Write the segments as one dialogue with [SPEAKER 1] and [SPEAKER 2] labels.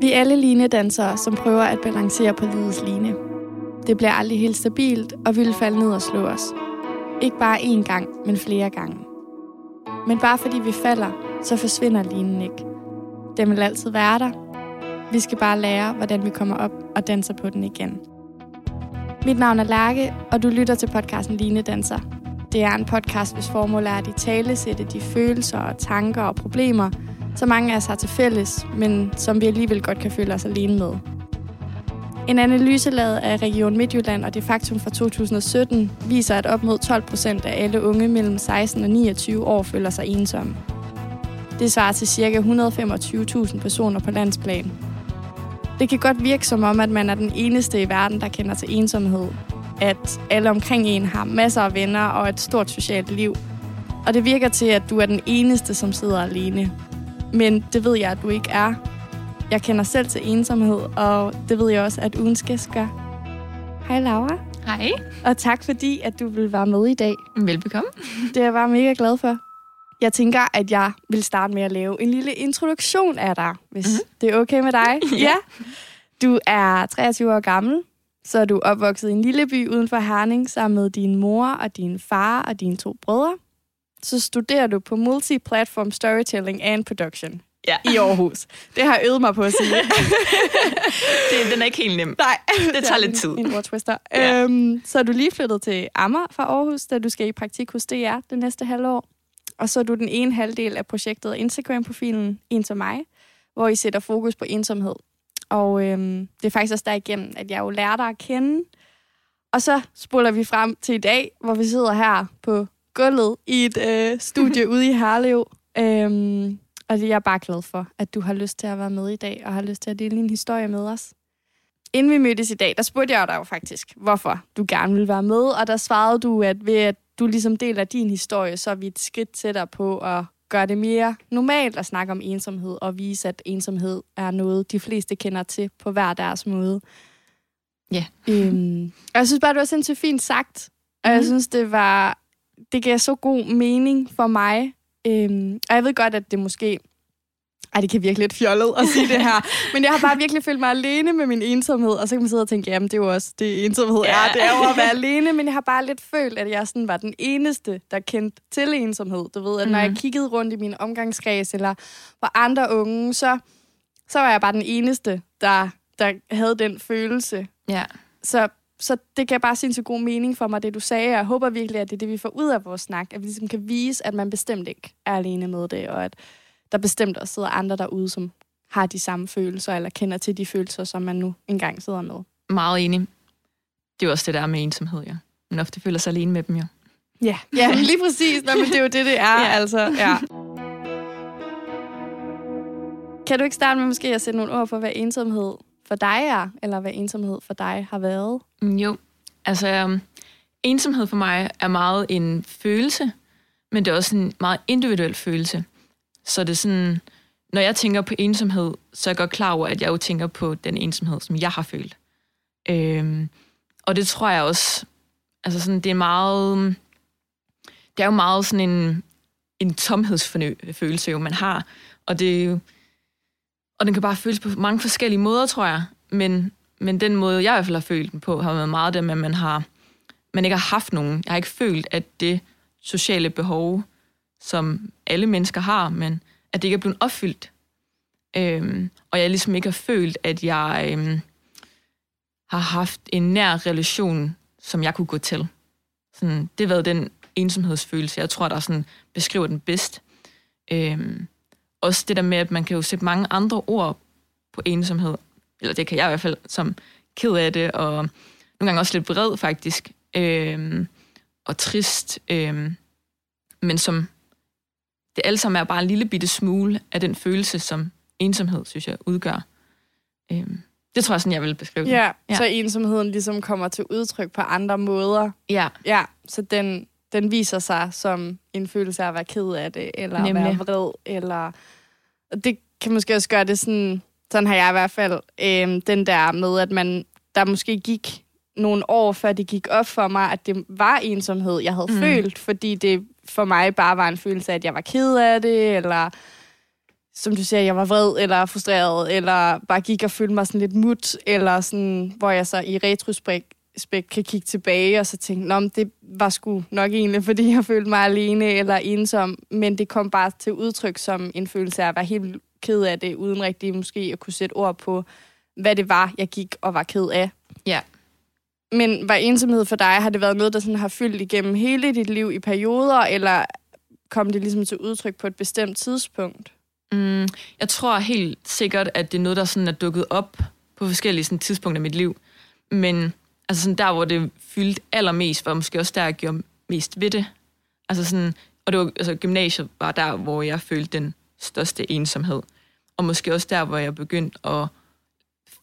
[SPEAKER 1] Vi er alle linedansere, som prøver at balancere på livets line. Det bliver aldrig helt stabilt, og vi vil falde ned og slå os. Ikke bare én gang, men flere gange. Men bare fordi vi falder, så forsvinder linen ikke. Den vil altid være der. Vi skal bare lære, hvordan vi kommer op og danser på den igen. Mit navn er Lærke, og du lytter til podcasten Line Danser. Det er en podcast, hvis formål er at i tale sætte de følelser og tanker og problemer, som mange af os har til fælles, men som vi alligevel godt kan føle os alene med. En analyse lavet af Region Midtjylland og det faktum fra 2017 viser, at op mod 12 procent af alle unge mellem 16 og 29 år føler sig ensomme. Det svarer til ca. 125.000 personer på landsplan. Det kan godt virke som om, at man er den eneste i verden, der kender til ensomhed. At alle omkring en har masser af venner og et stort socialt liv. Og det virker til, at du er den eneste, som sidder alene. Men det ved jeg, at du ikke er. Jeg kender selv til ensomhed, og det ved jeg også, at ugens gæst gør. Hej Laura.
[SPEAKER 2] Hej.
[SPEAKER 1] Og tak fordi, at du vil være med i dag.
[SPEAKER 2] Velbekomme.
[SPEAKER 1] Det er jeg bare mega glad for. Jeg tænker, at jeg vil starte med at lave en lille introduktion af dig, hvis mm-hmm. det er okay med dig.
[SPEAKER 2] Ja.
[SPEAKER 1] Du er 23 år gammel, så er du opvokset i en lille by uden for Herning sammen med din mor og din far og dine to brødre. Så studerer du på Multi-Platform Storytelling and Production
[SPEAKER 2] Ja.
[SPEAKER 1] i Aarhus. Det har jeg øvet mig på at sige.
[SPEAKER 2] Det, den er ikke helt nem.
[SPEAKER 1] Nej,
[SPEAKER 2] Det tager
[SPEAKER 1] er
[SPEAKER 2] lidt tid.
[SPEAKER 1] En, en ordtwister.
[SPEAKER 2] Ja.
[SPEAKER 1] Øhm, så er du lige flyttet til Amager fra Aarhus, da du skal i praktik hos DR det næste halvår. Og så er du den ene halvdel af projektet Instagram-profilen En til mig, hvor I sætter fokus på ensomhed. Og øhm, det er faktisk også derigennem, at jeg jo lærer dig at kende. Og så spoler vi frem til i dag, hvor vi sidder her på gulvet i et øh, studie ude i Herlev. Øhm, og det er jeg bare glad for, at du har lyst til at være med i dag, og har lyst til at dele din historie med os. Inden vi mødtes i dag, der spurgte jeg dig jo faktisk, hvorfor du gerne ville være med, og der svarede du, at ved at du ligesom deler din historie, så er vi et skridt tættere på at gøre det mere normalt at snakke om ensomhed, og vise, at ensomhed er noget, de fleste kender til på hver deres måde.
[SPEAKER 2] Ja.
[SPEAKER 1] Øhm, og jeg synes bare, det var sindssygt fint sagt, og jeg
[SPEAKER 2] Mhm.
[SPEAKER 1] synes, det var det gav så god mening for mig. Øhm, og jeg ved godt, at det måske... Ej, det kan virke lidt fjollet at sige det her. Men jeg har bare virkelig følt mig alene med min ensomhed. Og så kan man sidde og tænke, jamen det er jo også det, ensomhed
[SPEAKER 2] Ja.
[SPEAKER 1] er. Det er jo at være alene. Men jeg har bare lidt følt, at jeg sådan var den eneste, der kendte til ensomhed. Du ved, at når jeg
[SPEAKER 2] Mhm.
[SPEAKER 1] kiggede rundt i min omgangskreds, eller på andre unge, så, så var jeg bare den eneste, der, der havde den følelse.
[SPEAKER 2] Ja.
[SPEAKER 1] Så, så det gav bare sindssygt god mening for mig, det du sagde. Jeg håber virkelig, at det er det, vi får ud af vores snak. At vi ligesom kan vise, at man bestemt ikke er alene med det, og at der bestemt også sidder andre derude, som har de samme følelser, eller kender til de følelser, som man nu engang sidder med.
[SPEAKER 2] Meget enig. Det er jo også det der med ensomhed, ja. Men ofte føler sig alene med dem, jo.
[SPEAKER 1] Ja, ja lige præcis. Nå, men det er jo det, det er.
[SPEAKER 2] Ja.
[SPEAKER 1] ja. Altså, ja. Kan du ikke starte med måske at sætte nogle ord på, hvad ensomhed for dig er, eller hvad ensomhed for dig har været?
[SPEAKER 2] Mm, Jo, altså um, ensomhed for mig er meget en følelse, men det er også en meget individuel følelse. Så det er sådan, når jeg tænker på ensomhed, så er jeg godt klar over, at jeg jo tænker på den ensomhed, som jeg har følt. Øhm, og det tror jeg også, altså sådan, det er meget, det er jo meget sådan en, en tomhedsfølelse, jo, man har. Og det er jo, og den kan bare føles på mange forskellige måder, tror jeg. Men, men den måde, jeg i hvert fald har følt den på, har været meget det med, at man, har, man ikke har haft nogen. Jeg har ikke følt, at det sociale behov, som alle mennesker har, men at det ikke er blevet opfyldt. Øhm, og jeg ligesom ikke har følt, at jeg øhm, har haft en nær relation, som jeg kunne gå til. Sådan, det har været den ensomhedsfølelse, jeg tror, der sådan beskriver den bedst. Øhm, også det der med, at man kan jo sætte mange andre ord på ensomhed. Eller det kan jeg i hvert fald, som ked af det, og nogle gange også lidt vred faktisk. Øhm, og trist. Øhm, men som det alle sammen er bare en lille bitte smule af den følelse, som ensomhed, synes jeg, udgør. Øhm, det tror jeg sådan, jeg vil beskrive det.
[SPEAKER 1] Ja,
[SPEAKER 2] Ja.
[SPEAKER 1] så ensomheden ligesom kommer til udtryk på andre måder.
[SPEAKER 2] Ja,
[SPEAKER 1] Ja, så den, den viser sig som en følelse af at være ked af det, eller
[SPEAKER 2] Nemlig.
[SPEAKER 1] at være vred, eller... Det kan måske også gøre det sådan... Sådan har jeg i hvert fald øhm, den der med, at man der måske gik nogle år, før det gik op for mig, at det var ensomhed, jeg havde
[SPEAKER 2] mm.
[SPEAKER 1] følt, fordi det for mig bare var en følelse af, at jeg var ked af det, eller som du siger, jeg var vred eller frustreret, eller bare gik og følte mig sådan lidt mut, eller sådan, hvor jeg så i retrospekt kan kigge tilbage og så tænke, Nå, det var sgu nok egentlig, fordi jeg følte mig alene eller ensom, men det kom bare til udtryk som en følelse af at være helt ked af det, uden rigtig måske at kunne sætte ord på, hvad det var, jeg gik og var ked af.
[SPEAKER 2] Ja.
[SPEAKER 1] Men var ensomhed for dig, har det været noget, der sådan har fyldt igennem hele dit liv i perioder, eller kom det ligesom til udtryk på et bestemt tidspunkt?
[SPEAKER 2] Mm, jeg tror helt sikkert, at det er noget, der sådan er dukket op på forskellige sådan, tidspunkter i mit liv. Men altså sådan der, hvor det fyldte allermest, var måske også der, jeg gjorde mest ved det. Altså sådan, og det var, altså gymnasiet var der, hvor jeg følte den største ensomhed. Og måske også der, hvor jeg begyndte at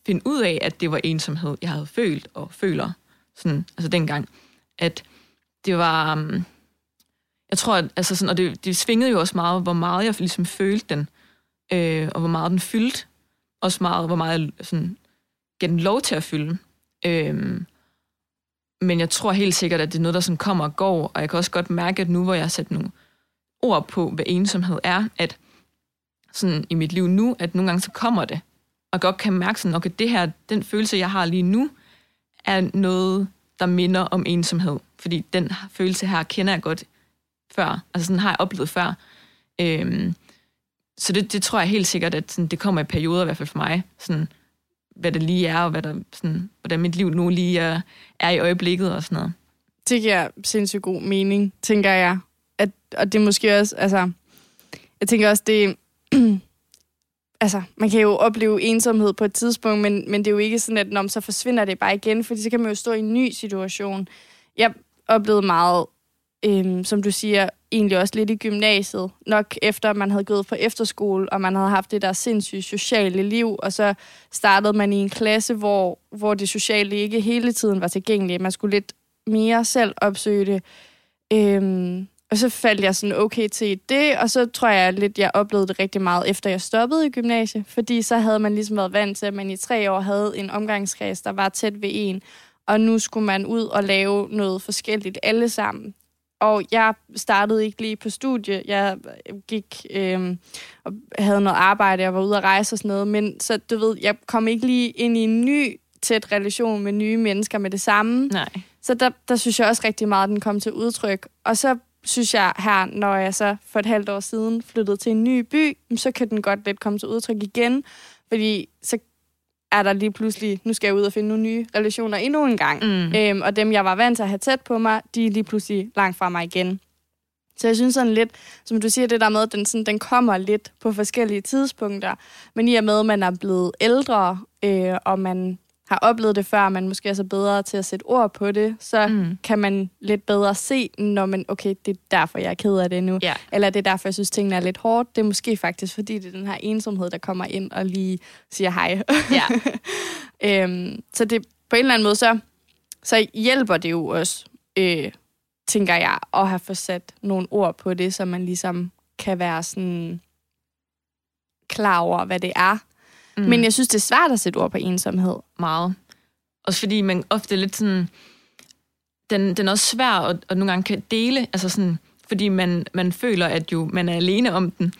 [SPEAKER 2] finde ud af, at det var ensomhed, jeg havde følt og føler. Sådan, altså dengang. At det var... Um, jeg tror, at, altså sådan, og det, det svingede jo også meget, hvor meget jeg ligesom følte den, øh, og hvor meget den fyldte. Også meget, hvor meget jeg sådan, gav den lov til at fylde. Øh, men jeg tror helt sikkert, at det er noget, der sådan kommer og går, og jeg kan også godt mærke, at nu, hvor jeg har sat nogle ord på, hvad ensomhed er, at sådan i mit liv nu, at nogle gange så kommer det, og godt kan mærke sådan, okay, det her, den følelse, jeg har lige nu, er noget, der minder om ensomhed. Fordi den følelse her kender jeg godt før. Altså sådan har jeg oplevet før. Øhm, så det, det tror jeg helt sikkert, at sådan, det kommer i perioder, i hvert fald for mig. Sådan, hvad det lige er, og hvad der, sådan, hvordan mit liv nu lige er, er i øjeblikket og sådan noget.
[SPEAKER 1] Det giver sindssygt god mening, tænker jeg. At, og det er måske også, altså, jeg tænker også, det altså, man kan jo opleve ensomhed på et tidspunkt, men, men det er jo ikke sådan, at når så forsvinder det bare igen, fordi så kan man jo stå i en ny situation. Jeg oplevede meget, øhm, som du siger, egentlig også lidt i gymnasiet. Nok efter man havde gået på efterskole, og man havde haft det der sindssyge sociale liv, og så startede man i en klasse, hvor, hvor det sociale ikke hele tiden var tilgængeligt. Man skulle lidt mere selv opsøge det. Øhm, og så faldt jeg sådan okay til det, og så tror jeg lidt, jeg oplevede det rigtig meget, efter jeg stoppede i gymnasiet. Fordi så havde man ligesom været vant til, at man i tre år havde en omgangskreds, der var tæt ved en. Og nu skulle man ud og lave noget forskelligt alle sammen. Og jeg startede ikke lige på studie. Jeg gik øh, og havde noget arbejde, jeg var ude at rejse og sådan noget. Men så du ved, jeg kom ikke lige ind i en ny tæt relation med nye mennesker med det samme.
[SPEAKER 2] Nej.
[SPEAKER 1] Så der, der synes jeg også rigtig meget, at den kom til udtryk. Og så synes jeg her, når jeg så for et halvt år siden flyttede til en ny by, så kan den godt lidt komme til udtryk igen. Fordi så er der lige pludselig, nu skal jeg ud og finde nogle nye relationer endnu en gang. Mm. Øhm, og dem, jeg var vant til at have tæt på mig, de er lige pludselig langt fra mig igen. Så jeg synes sådan lidt, som du siger, det der med, at den, sådan, den kommer lidt på forskellige tidspunkter. Men i og med, at man er blevet ældre, øh, og man har oplevet det før, man måske er så bedre til at sætte ord på det, så mm. kan man lidt bedre se, når man, okay, det er derfor, jeg er ked af det nu.
[SPEAKER 2] Ja.
[SPEAKER 1] Eller det er derfor, jeg synes, tingene er lidt hårdt. Det er måske faktisk, fordi det er den her ensomhed, der kommer ind og lige siger hej.
[SPEAKER 2] Ja.
[SPEAKER 1] øhm, så det på en eller anden måde, så, så hjælper det jo også, øh, tænker jeg, at have fået sat nogle ord på det, så man ligesom kan være sådan klar over, hvad det er, Mm. Men jeg synes, det er svært at sætte ord på ensomhed.
[SPEAKER 2] Meget. Også fordi man ofte lidt sådan... Den, den er også svær at, at nogle gange kan dele, altså sådan, fordi man, man føler, at jo man er alene om den.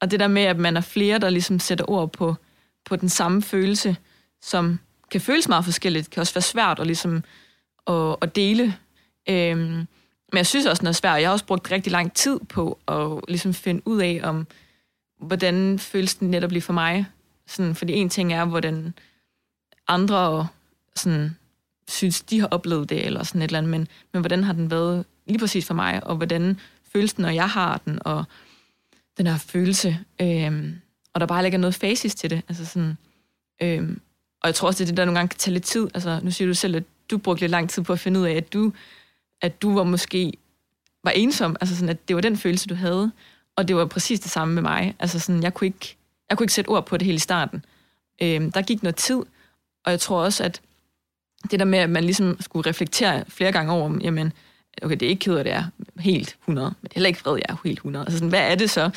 [SPEAKER 2] Og det der med, at man er flere, der ligesom sætter ord på, på den samme følelse, som kan føles meget forskelligt, kan også være svært at, ligesom, at, at dele. Øhm, men jeg synes også, det er svært. Jeg har også brugt rigtig lang tid på at ligesom finde ud af, om hvordan føles den netop lige for mig. Sådan, fordi en ting er, hvordan andre sådan, synes, de har oplevet det, eller sådan et eller andet, men, men hvordan har den været lige præcis for mig, og hvordan føles den, når jeg har den, og den her følelse, øh, og der bare ikke er noget facis til det. Altså sådan, øh, og jeg tror også, det er det, der nogle gange kan tage lidt tid. Altså, nu siger du selv, at du brugte lidt lang tid på at finde ud af, at du, at du var måske var ensom, altså sådan, at det var den følelse, du havde, og det var præcis det samme med mig. Altså sådan, jeg kunne ikke jeg kunne ikke sætte ord på det hele i starten. Øhm, der gik noget tid, og jeg tror også, at det der med, at man ligesom skulle reflektere flere gange over, jamen, okay, det er ikke ked af, det er helt 100, men det er heller ikke fred, jeg er helt 100. Altså sådan, hvad er det så?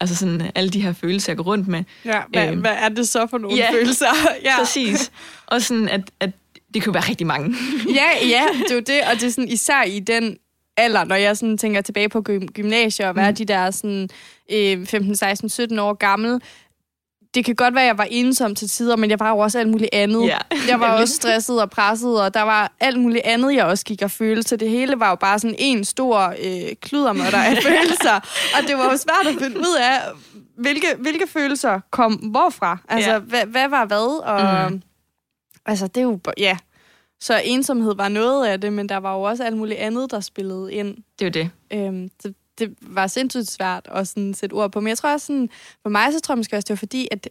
[SPEAKER 2] Altså sådan, alle de her følelser, jeg går rundt med.
[SPEAKER 1] Ja, hvad, øhm, hvad er det så for nogle
[SPEAKER 2] ja,
[SPEAKER 1] følelser?
[SPEAKER 2] ja, præcis. Og sådan, at, at det kunne være rigtig mange.
[SPEAKER 1] ja, ja, det er jo det, og det er sådan, især i den alder, når jeg sådan tænker tilbage på gym- gymnasiet og være mm. de der sådan, øh, 15, 16, 17 år gammel, det kan godt være, at jeg var ensom til tider, men jeg var jo også alt muligt andet.
[SPEAKER 2] Ja.
[SPEAKER 1] Jeg var også stresset og presset, og der var alt muligt andet, jeg også gik og følte. Så det hele var jo bare sådan en stor øh, kludermøtter af følelser. Og det var jo svært at finde ud af, hvilke, hvilke følelser kom hvorfra. Altså,
[SPEAKER 2] Ja.
[SPEAKER 1] hvad, hvad var hvad? Og,
[SPEAKER 2] Mhm.
[SPEAKER 1] Altså, det er jo... Ja. Så ensomhed var noget af det, men der var jo også alt muligt andet, der spillede ind.
[SPEAKER 2] Det er jo det.
[SPEAKER 1] Øhm, det, det var sindssygt svært at sådan sætte ord på. Men jeg tror også, sådan, for mig så tror jeg måske også, det var fordi, at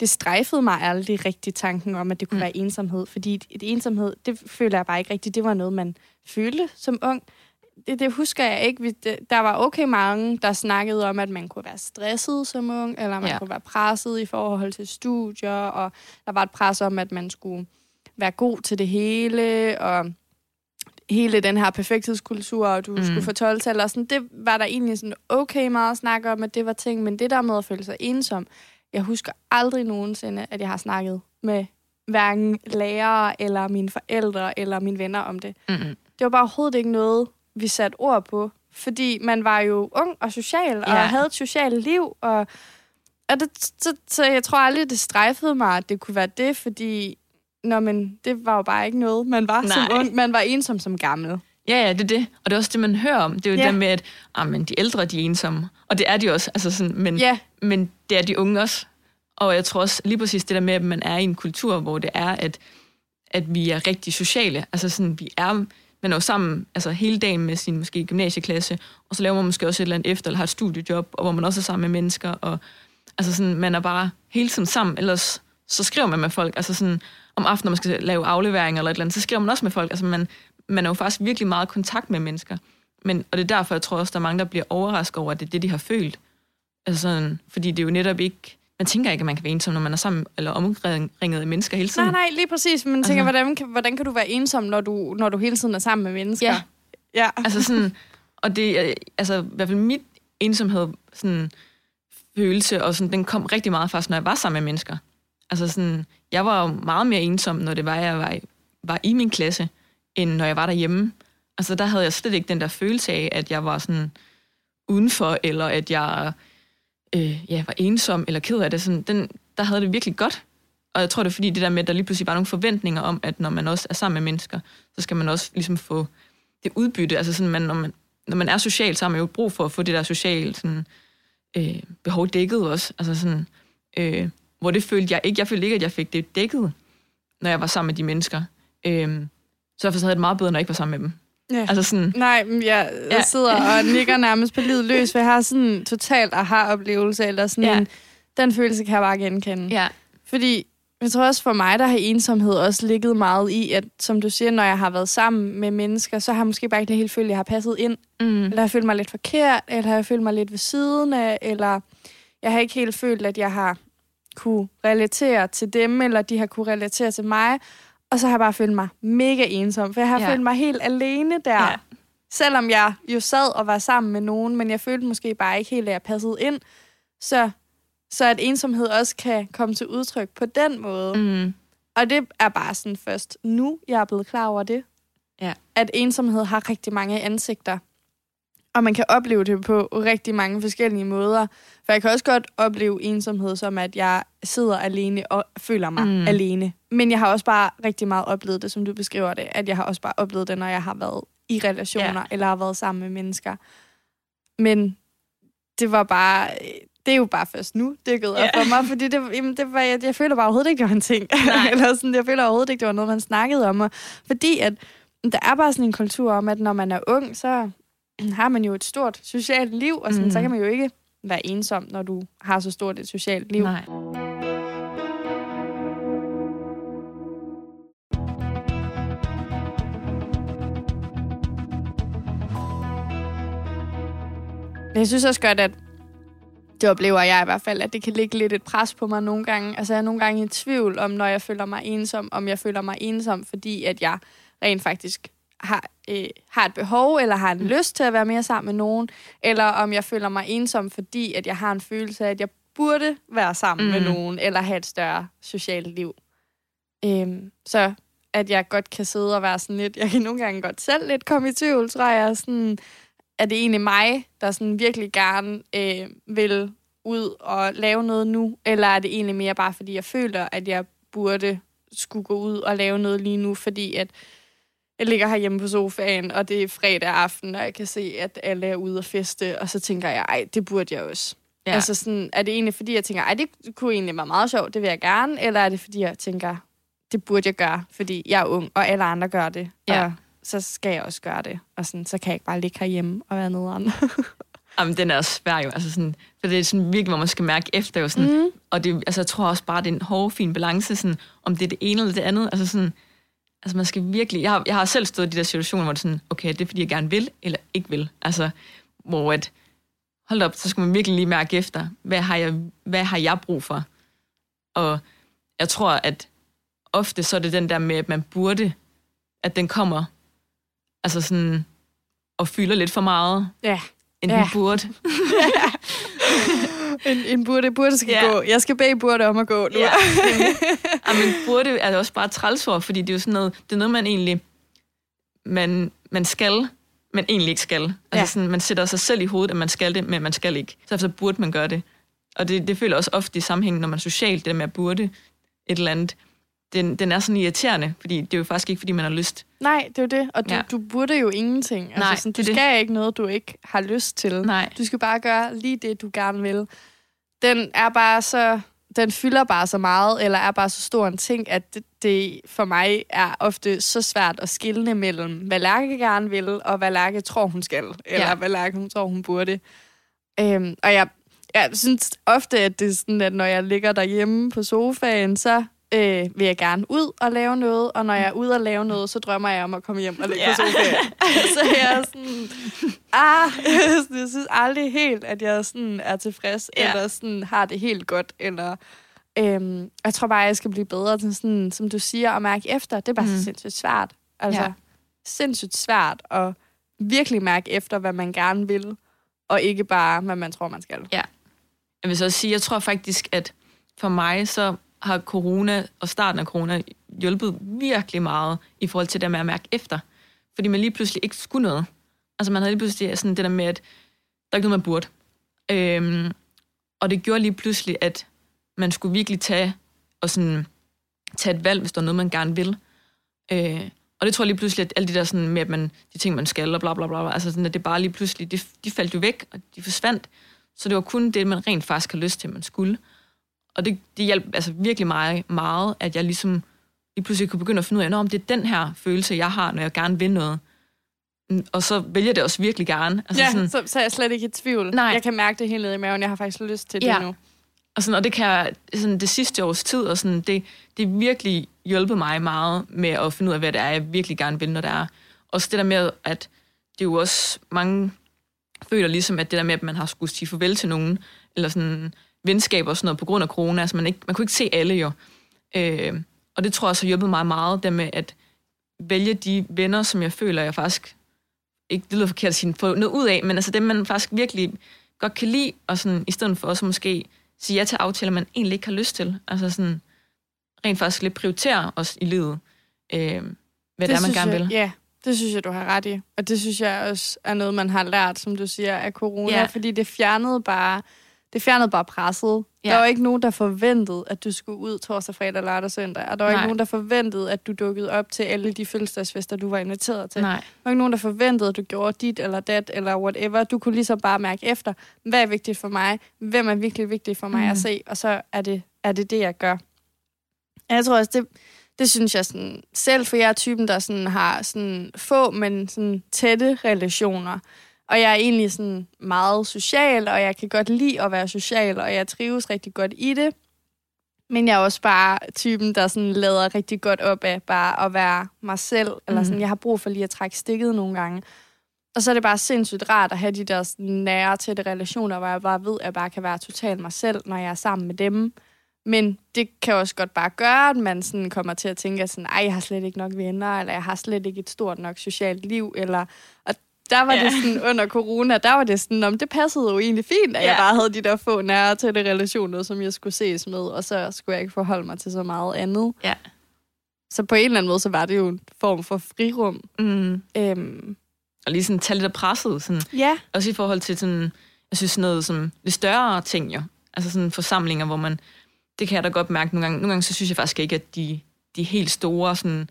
[SPEAKER 1] det, strejfede mig aldrig rigtig tanken om, at det kunne
[SPEAKER 2] Mm.
[SPEAKER 1] være ensomhed. Fordi et, et ensomhed, det føler jeg bare ikke rigtigt. Det var noget, man følte som ung. Det, det husker jeg ikke. Vi- det- Der var okay mange, der snakkede om, at man kunne være stresset som ung, eller man
[SPEAKER 2] ja.
[SPEAKER 1] kunne være presset i forhold til studier, og der var et pres om, at man skulle være god til det hele, og hele den her perfekthedskultur, og du
[SPEAKER 2] Mm.
[SPEAKER 1] mm. skulle få 12 tal og sådan, det var der egentlig sådan okay meget at snakke om, at det var ting, men det der med at føle sig ensom, jeg husker aldrig nogensinde, at jeg har snakket med hverken lærere, eller mine forældre, eller mine venner om det.
[SPEAKER 2] Mm-hmm.
[SPEAKER 1] Det var bare overhovedet ikke noget, vi satte ord på, fordi man var jo ung og social, og
[SPEAKER 2] Ja.
[SPEAKER 1] havde et socialt liv, og, og det, så, så jeg tror aldrig, det strejfede mig, at det kunne være det, fordi Nå, men det var jo bare ikke noget, man var Nej. som ung. Man var ensom som gammel.
[SPEAKER 2] Ja, ja, det er det. Og det er også det, man hører om. Det er jo
[SPEAKER 1] ja.
[SPEAKER 2] det med, at ah, men de ældre de er ensomme. Og det er de også. Altså sådan, men,
[SPEAKER 1] Ja,
[SPEAKER 2] men det er de unge også. Og jeg tror også lige præcis det der med, at man er i en kultur, hvor det er, at, at vi er rigtig sociale. Altså sådan, vi er, man er jo sammen altså, hele dagen med sin måske gymnasieklasse, og så laver man måske også et eller andet efter, eller har et studiejob, og hvor man også er sammen med mennesker. Og, altså sådan, man er bare hele tiden sammen, ellers så skriver man med folk. Altså sådan, om aftenen, når man skal lave afleveringer eller et eller andet, så skriver man også med folk. Altså man, man er jo faktisk virkelig meget i kontakt med mennesker. Men, og det er derfor, jeg tror også, der er mange, der bliver overrasket over, at det er det, de har følt. Altså sådan, fordi det er jo netop ikke... Man tænker ikke, at man kan være ensom, når man er sammen eller omringet af mennesker hele tiden.
[SPEAKER 1] nej, nej, lige præcis. Men tænker,
[SPEAKER 2] Altså-
[SPEAKER 1] hvordan, kan, hvordan kan du være ensom, når du, når du hele tiden er sammen med mennesker?
[SPEAKER 2] Ja.
[SPEAKER 1] ja.
[SPEAKER 2] Altså sådan, og det er, altså i hvert fald mit ensomhed, sådan, følelse, og sådan, den kom rigtig meget faktisk, når jeg var sammen med mennesker. Altså sådan, jeg var meget mere ensom, når det var, jeg var var i min klasse, end når jeg var derhjemme. Altså der havde jeg slet ikke den der følelse af, at jeg var sådan udenfor, eller at jeg øh, ja, var ensom eller ked af det. Sådan, den, der havde det virkelig godt. Og jeg tror, det er fordi det der med, at der lige pludselig var nogle forventninger om, at når man også er sammen med mennesker, så skal man også ligesom få det udbytte. Altså sådan, man, når, man, når man er social, så har man jo brug for at få det der sociale sådan, øh, behov dækket også. Altså sådan, øh, hvor det følte jeg ikke. Jeg følte ikke, at jeg fik det dækket, når jeg var sammen med de mennesker. Øh, så derfor så havde jeg det meget bedre, når jeg ikke var sammen med dem.
[SPEAKER 1] ja.
[SPEAKER 2] Altså sådan,
[SPEAKER 1] Nej, men jeg, jeg
[SPEAKER 2] Ja.
[SPEAKER 1] sidder og nikker nærmest på livet løs, for jeg har sådan en totalt aha-oplevelse, eller sådan
[SPEAKER 2] Ja.
[SPEAKER 1] en, den følelse kan jeg bare genkende.
[SPEAKER 2] ja,
[SPEAKER 1] Fordi jeg tror også for mig, der har ensomhed også ligget meget i, at som du siger, når jeg har været sammen med mennesker, så har jeg måske bare ikke helt følt, at jeg har passet ind.
[SPEAKER 2] mm,
[SPEAKER 1] Eller har jeg følt mig lidt forkert, eller har jeg følt mig lidt ved siden af, eller jeg har ikke helt følt, at jeg har kunne relatere til dem, eller de har kunne relatere til mig. Og så har jeg bare følt mig mega ensom, for jeg har
[SPEAKER 2] Ja.
[SPEAKER 1] følt mig helt alene der.
[SPEAKER 2] Ja.
[SPEAKER 1] Selvom jeg jo sad og var sammen med nogen, men jeg følte måske bare ikke helt, at jeg passede ind. Så, så at ensomhed også kan komme til udtryk på den måde.
[SPEAKER 2] mm,
[SPEAKER 1] Og det er bare sådan først nu, jeg er blevet klar over det.
[SPEAKER 2] Ja.
[SPEAKER 1] At ensomhed har rigtig mange ansigter. Og man kan opleve det på rigtig mange forskellige måder. For jeg kan også godt opleve ensomhed som, at jeg sidder alene og føler mig
[SPEAKER 2] Mm.
[SPEAKER 1] alene. Men jeg har også bare rigtig meget oplevet det, som du beskriver det. At jeg har også bare oplevet det, når jeg har været i relationer,
[SPEAKER 2] ja.
[SPEAKER 1] eller har været sammen med mennesker. Men det var bare... Det er jo bare først nu, det er gået op for mig, fordi det, jamen, det var, jeg, jeg føler bare overhovedet ikke, det var en ting. Eller sådan, jeg føler overhovedet ikke, det var noget, man snakkede om. Og fordi at der er bare sådan en kultur om, at når man er ung, så har man jo et stort socialt liv, og sådan, mm. så kan man jo ikke være ensom, når du har så stort et socialt liv.
[SPEAKER 2] nej.
[SPEAKER 1] Men jeg synes også godt, at det oplever jeg i hvert fald, at det kan ligge lidt et pres på mig nogle gange. Altså jeg er nogle gange i tvivl om, når jeg føler mig ensom, om jeg føler mig ensom, fordi at jeg rent faktisk har, øh, har et behov, eller har en mm. lyst til at være mere sammen med nogen, eller om jeg føler mig ensom, fordi at jeg har en følelse af, at jeg burde være sammen mm. med nogen, eller have et større socialt liv. Øhm, så at jeg godt kan sidde og være sådan lidt, jeg kan nogle gange godt selv lidt komme i tvivl, tror jeg, sådan, er det egentlig mig, der sådan virkelig gerne øh, vil ud og lave noget nu, eller er det egentlig mere bare, fordi jeg føler, at jeg burde skulle gå ud og lave noget lige nu, fordi at jeg ligger herhjemme på sofaen, og det er fredag aften, og jeg kan se, at alle er ude og feste, og så tænker jeg, ej, det burde jeg også. Ja. Altså sådan, er det egentlig, fordi jeg tænker, ej, det kunne egentlig være meget sjovt, det vil jeg gerne, eller er det, fordi jeg tænker, det burde jeg gøre, fordi jeg er ung, og alle andre gør det, ja. og så skal jeg også gøre det, og sådan, så kan jeg ikke bare ligge herhjemme og være nederen.
[SPEAKER 2] Jamen, den er også svær jo, altså sådan, for det er sådan virkelig, hvor man skal mærke efter jo sådan, mm. og det, altså, jeg tror også bare, det er en hård, fin balance, sådan, om det er det ene eller det andet, altså sådan, altså man skal virkelig, jeg har, jeg har selv stået i de der situationer, hvor det er sådan, okay, det er fordi, jeg gerne vil, eller ikke vil, altså, hvor at, hold op, så skal man virkelig lige mærke efter, hvad har jeg, hvad har jeg brug for? Og jeg tror, at ofte så er det den der med, at man burde, at den kommer, altså sådan, og fylder lidt for meget.
[SPEAKER 1] Ja
[SPEAKER 2] end ja. den burde.
[SPEAKER 1] en, en burde, burde skal ja. gå. Jeg skal bede burde om at gå nu. Ja.
[SPEAKER 2] ja, men burde er det også bare trælsord, fordi det er jo sådan noget, det er noget, man egentlig man, man skal, men egentlig ikke skal. Altså ja. sådan, man sætter sig selv i hovedet, at man skal det, men man skal ikke. Så derfor burde man gøre det. Og det, det føler også ofte i sammenhæng, når man socialt, det der med at burde et eller andet den, den er sådan irriterende, fordi det er jo faktisk ikke, fordi man har lyst.
[SPEAKER 1] Nej, det er jo det. Og du, ja. du burde jo ingenting. Altså, Nej, sådan, du skal det. ikke noget, du ikke har lyst til.
[SPEAKER 2] Nej.
[SPEAKER 1] Du skal bare gøre lige det, du gerne vil. Den er bare så... Den fylder bare så meget, eller er bare så stor en ting, at det, det for mig er ofte så svært at skille mellem, hvad Lærke gerne vil, og hvad Lærke tror, hun skal. Eller ja. hvad Lærke hun tror, hun burde. Øhm, og jeg, jeg synes ofte, at det er sådan, at når jeg ligger derhjemme på sofaen, så øh, vil jeg gerne ud og lave noget, og når jeg er ude og lave noget, så drømmer jeg om at komme hjem og ligge yeah. på sofaen. så jeg er sådan, ah, jeg synes aldrig helt, at jeg sådan er tilfreds, yeah. eller sådan har det helt godt, eller øhm, jeg tror bare, jeg skal blive bedre til sådan, som du siger, at mærke efter. Det er bare mm. så sindssygt svært. Altså, ja. sindssygt svært at virkelig mærke efter, hvad man gerne vil, og ikke bare, hvad man tror, man skal.
[SPEAKER 2] Ja. Jeg vil så sige, jeg tror faktisk, at for mig, så har corona og starten af corona hjulpet virkelig meget i forhold til det med at mærke efter. Fordi man lige pludselig ikke skulle noget. Altså man havde lige pludselig sådan det der med, at der er ikke noget, man burde. Øhm, og det gjorde lige pludselig, at man skulle virkelig tage og sådan tage et valg, hvis der er noget, man gerne vil. Øh, og det tror jeg lige pludselig, at alle de der sådan med, at man, de ting, man skal, og bla bla bla, altså sådan, at det bare lige pludselig, de, de faldt jo væk, og de forsvandt. Så det var kun det, man rent faktisk har lyst til, man skulle. Og det, det hjalp altså virkelig meget, meget, at jeg ligesom lige pludselig kunne begynde at finde ud af, om det er den her følelse, jeg har, når jeg gerne vil noget. Mm, og så vælger det også virkelig gerne.
[SPEAKER 1] Altså ja, sådan, så, så er jeg slet ikke i tvivl. Nej. Jeg kan mærke det helt nede i maven. Jeg har faktisk lyst til det ja. nu.
[SPEAKER 2] Og, sådan, og det kan jeg, sådan det sidste års tid, og sådan, det, det virkelig hjulpet mig meget med at finde ud af, hvad det er, jeg virkelig gerne vil, når det er. Og så det der med, at det er jo også mange føler ligesom, at det der med, at man har skulle sige farvel til nogen, eller sådan, venskaber og sådan noget på grund af corona. Altså man, ikke, man kunne ikke se alle jo. Øh, og det tror jeg også har hjulpet mig meget, det med at vælge de venner, som jeg føler, jeg faktisk, ikke det lyder forkert at sige, få noget ud af, men altså dem, man faktisk virkelig godt kan lide, og sådan, i stedet for også måske sige ja til aftaler, man egentlig ikke har lyst til. Altså sådan, rent faktisk lidt prioritere os i livet, øh, hvad det, det er, man gerne
[SPEAKER 1] jeg,
[SPEAKER 2] vil.
[SPEAKER 1] Ja, det synes jeg, du har ret i. Og det synes jeg også er noget, man har lært, som du siger, af corona, ja. fordi det fjernede bare det fjernede bare presset. Ja. Der var ikke nogen, der forventede, at du skulle ud torsdag, fredag, lørdag, søndag. Og der var Nej. ikke nogen, der forventede, at du dukkede op til alle de fødselsdagsfester, du var inviteret til.
[SPEAKER 2] Nej.
[SPEAKER 1] Der var ikke nogen, der forventede, at du gjorde dit eller dat eller whatever. Du kunne ligesom bare mærke efter, hvad er vigtigt for mig? Hvem er virkelig vigtigt for mig mm. at se? Og så er det, er det det, jeg gør. Jeg tror også, det, det synes jeg sådan, selv for jeg er typen, der sådan har sådan få, men sådan tætte relationer. Og jeg er egentlig sådan meget social, og jeg kan godt lide at være social, og jeg trives rigtig godt i det. Men jeg er også bare typen, der sådan lader rigtig godt op af bare at være mig selv. Mm. Eller sådan, mhm. jeg har brug for lige at trække stikket nogle gange. Og så er det bare sindssygt rart at have de der nære, tætte relationer, hvor jeg bare ved, at jeg bare kan være totalt mig selv, når jeg er sammen med dem. Men det kan også godt bare gøre, at man sådan kommer til at tænke sådan, ej, jeg har slet ikke nok venner, eller jeg har slet ikke et stort nok socialt liv, eller, og der var ja. det sådan, under corona, der var det sådan, om det passede jo egentlig fint, at ja. jeg bare havde de der få nære tætte relationer, som jeg skulle ses med, og så skulle jeg ikke forholde mig til så meget andet.
[SPEAKER 2] Ja.
[SPEAKER 1] Så på en eller anden måde, så var det jo en form for frirum.
[SPEAKER 2] Mm.
[SPEAKER 1] Øhm,
[SPEAKER 2] Og lige sådan tage lidt af presset. Sådan.
[SPEAKER 1] ja,
[SPEAKER 2] Også i forhold til sådan, jeg synes sådan noget som lidt større ting jo. Altså sådan forsamlinger, hvor man, det kan jeg da godt mærke nogle gange. Nogle gange så synes jeg faktisk ikke, at de, de helt store sådan,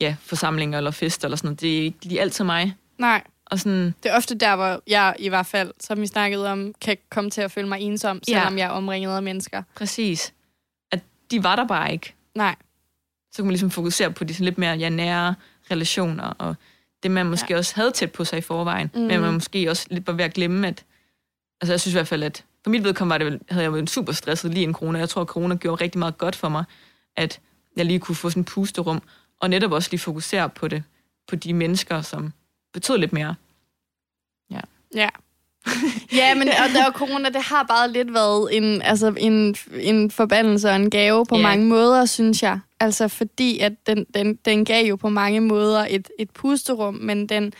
[SPEAKER 2] ja, forsamlinger eller fester eller sådan noget, det er ikke lige altid mig.
[SPEAKER 1] nej.
[SPEAKER 2] Og sådan,
[SPEAKER 1] Det er ofte der, hvor jeg i hvert fald, som vi snakkede om, kan komme til at føle mig ensom,
[SPEAKER 2] Ja.
[SPEAKER 1] selvom jeg er omringet af mennesker.
[SPEAKER 2] præcis, at de var der bare ikke.
[SPEAKER 1] Nej,
[SPEAKER 2] Så kunne man ligesom fokusere på de sådan lidt mere ja, nære relationer, og det man måske ja. også havde tæt på sig i forvejen, mm. men man måske også lidt var ved at glemme, at altså jeg synes i hvert fald, at for mit vedkommende var det, vel- havde jeg været super stresset lige en corona. Jeg tror, at corona gjorde rigtig meget godt for mig, at jeg lige kunne få sådan en pusterum, og netop også lige fokusere på det, på de mennesker, som betød lidt mere.
[SPEAKER 1] Ja. ja, men og der corona, det har bare lidt været en, altså en, en forbandelse og en gave på yeah. mange måder, synes jeg. Altså fordi, at den, den, den gav jo på mange måder et, et pusterum, men den,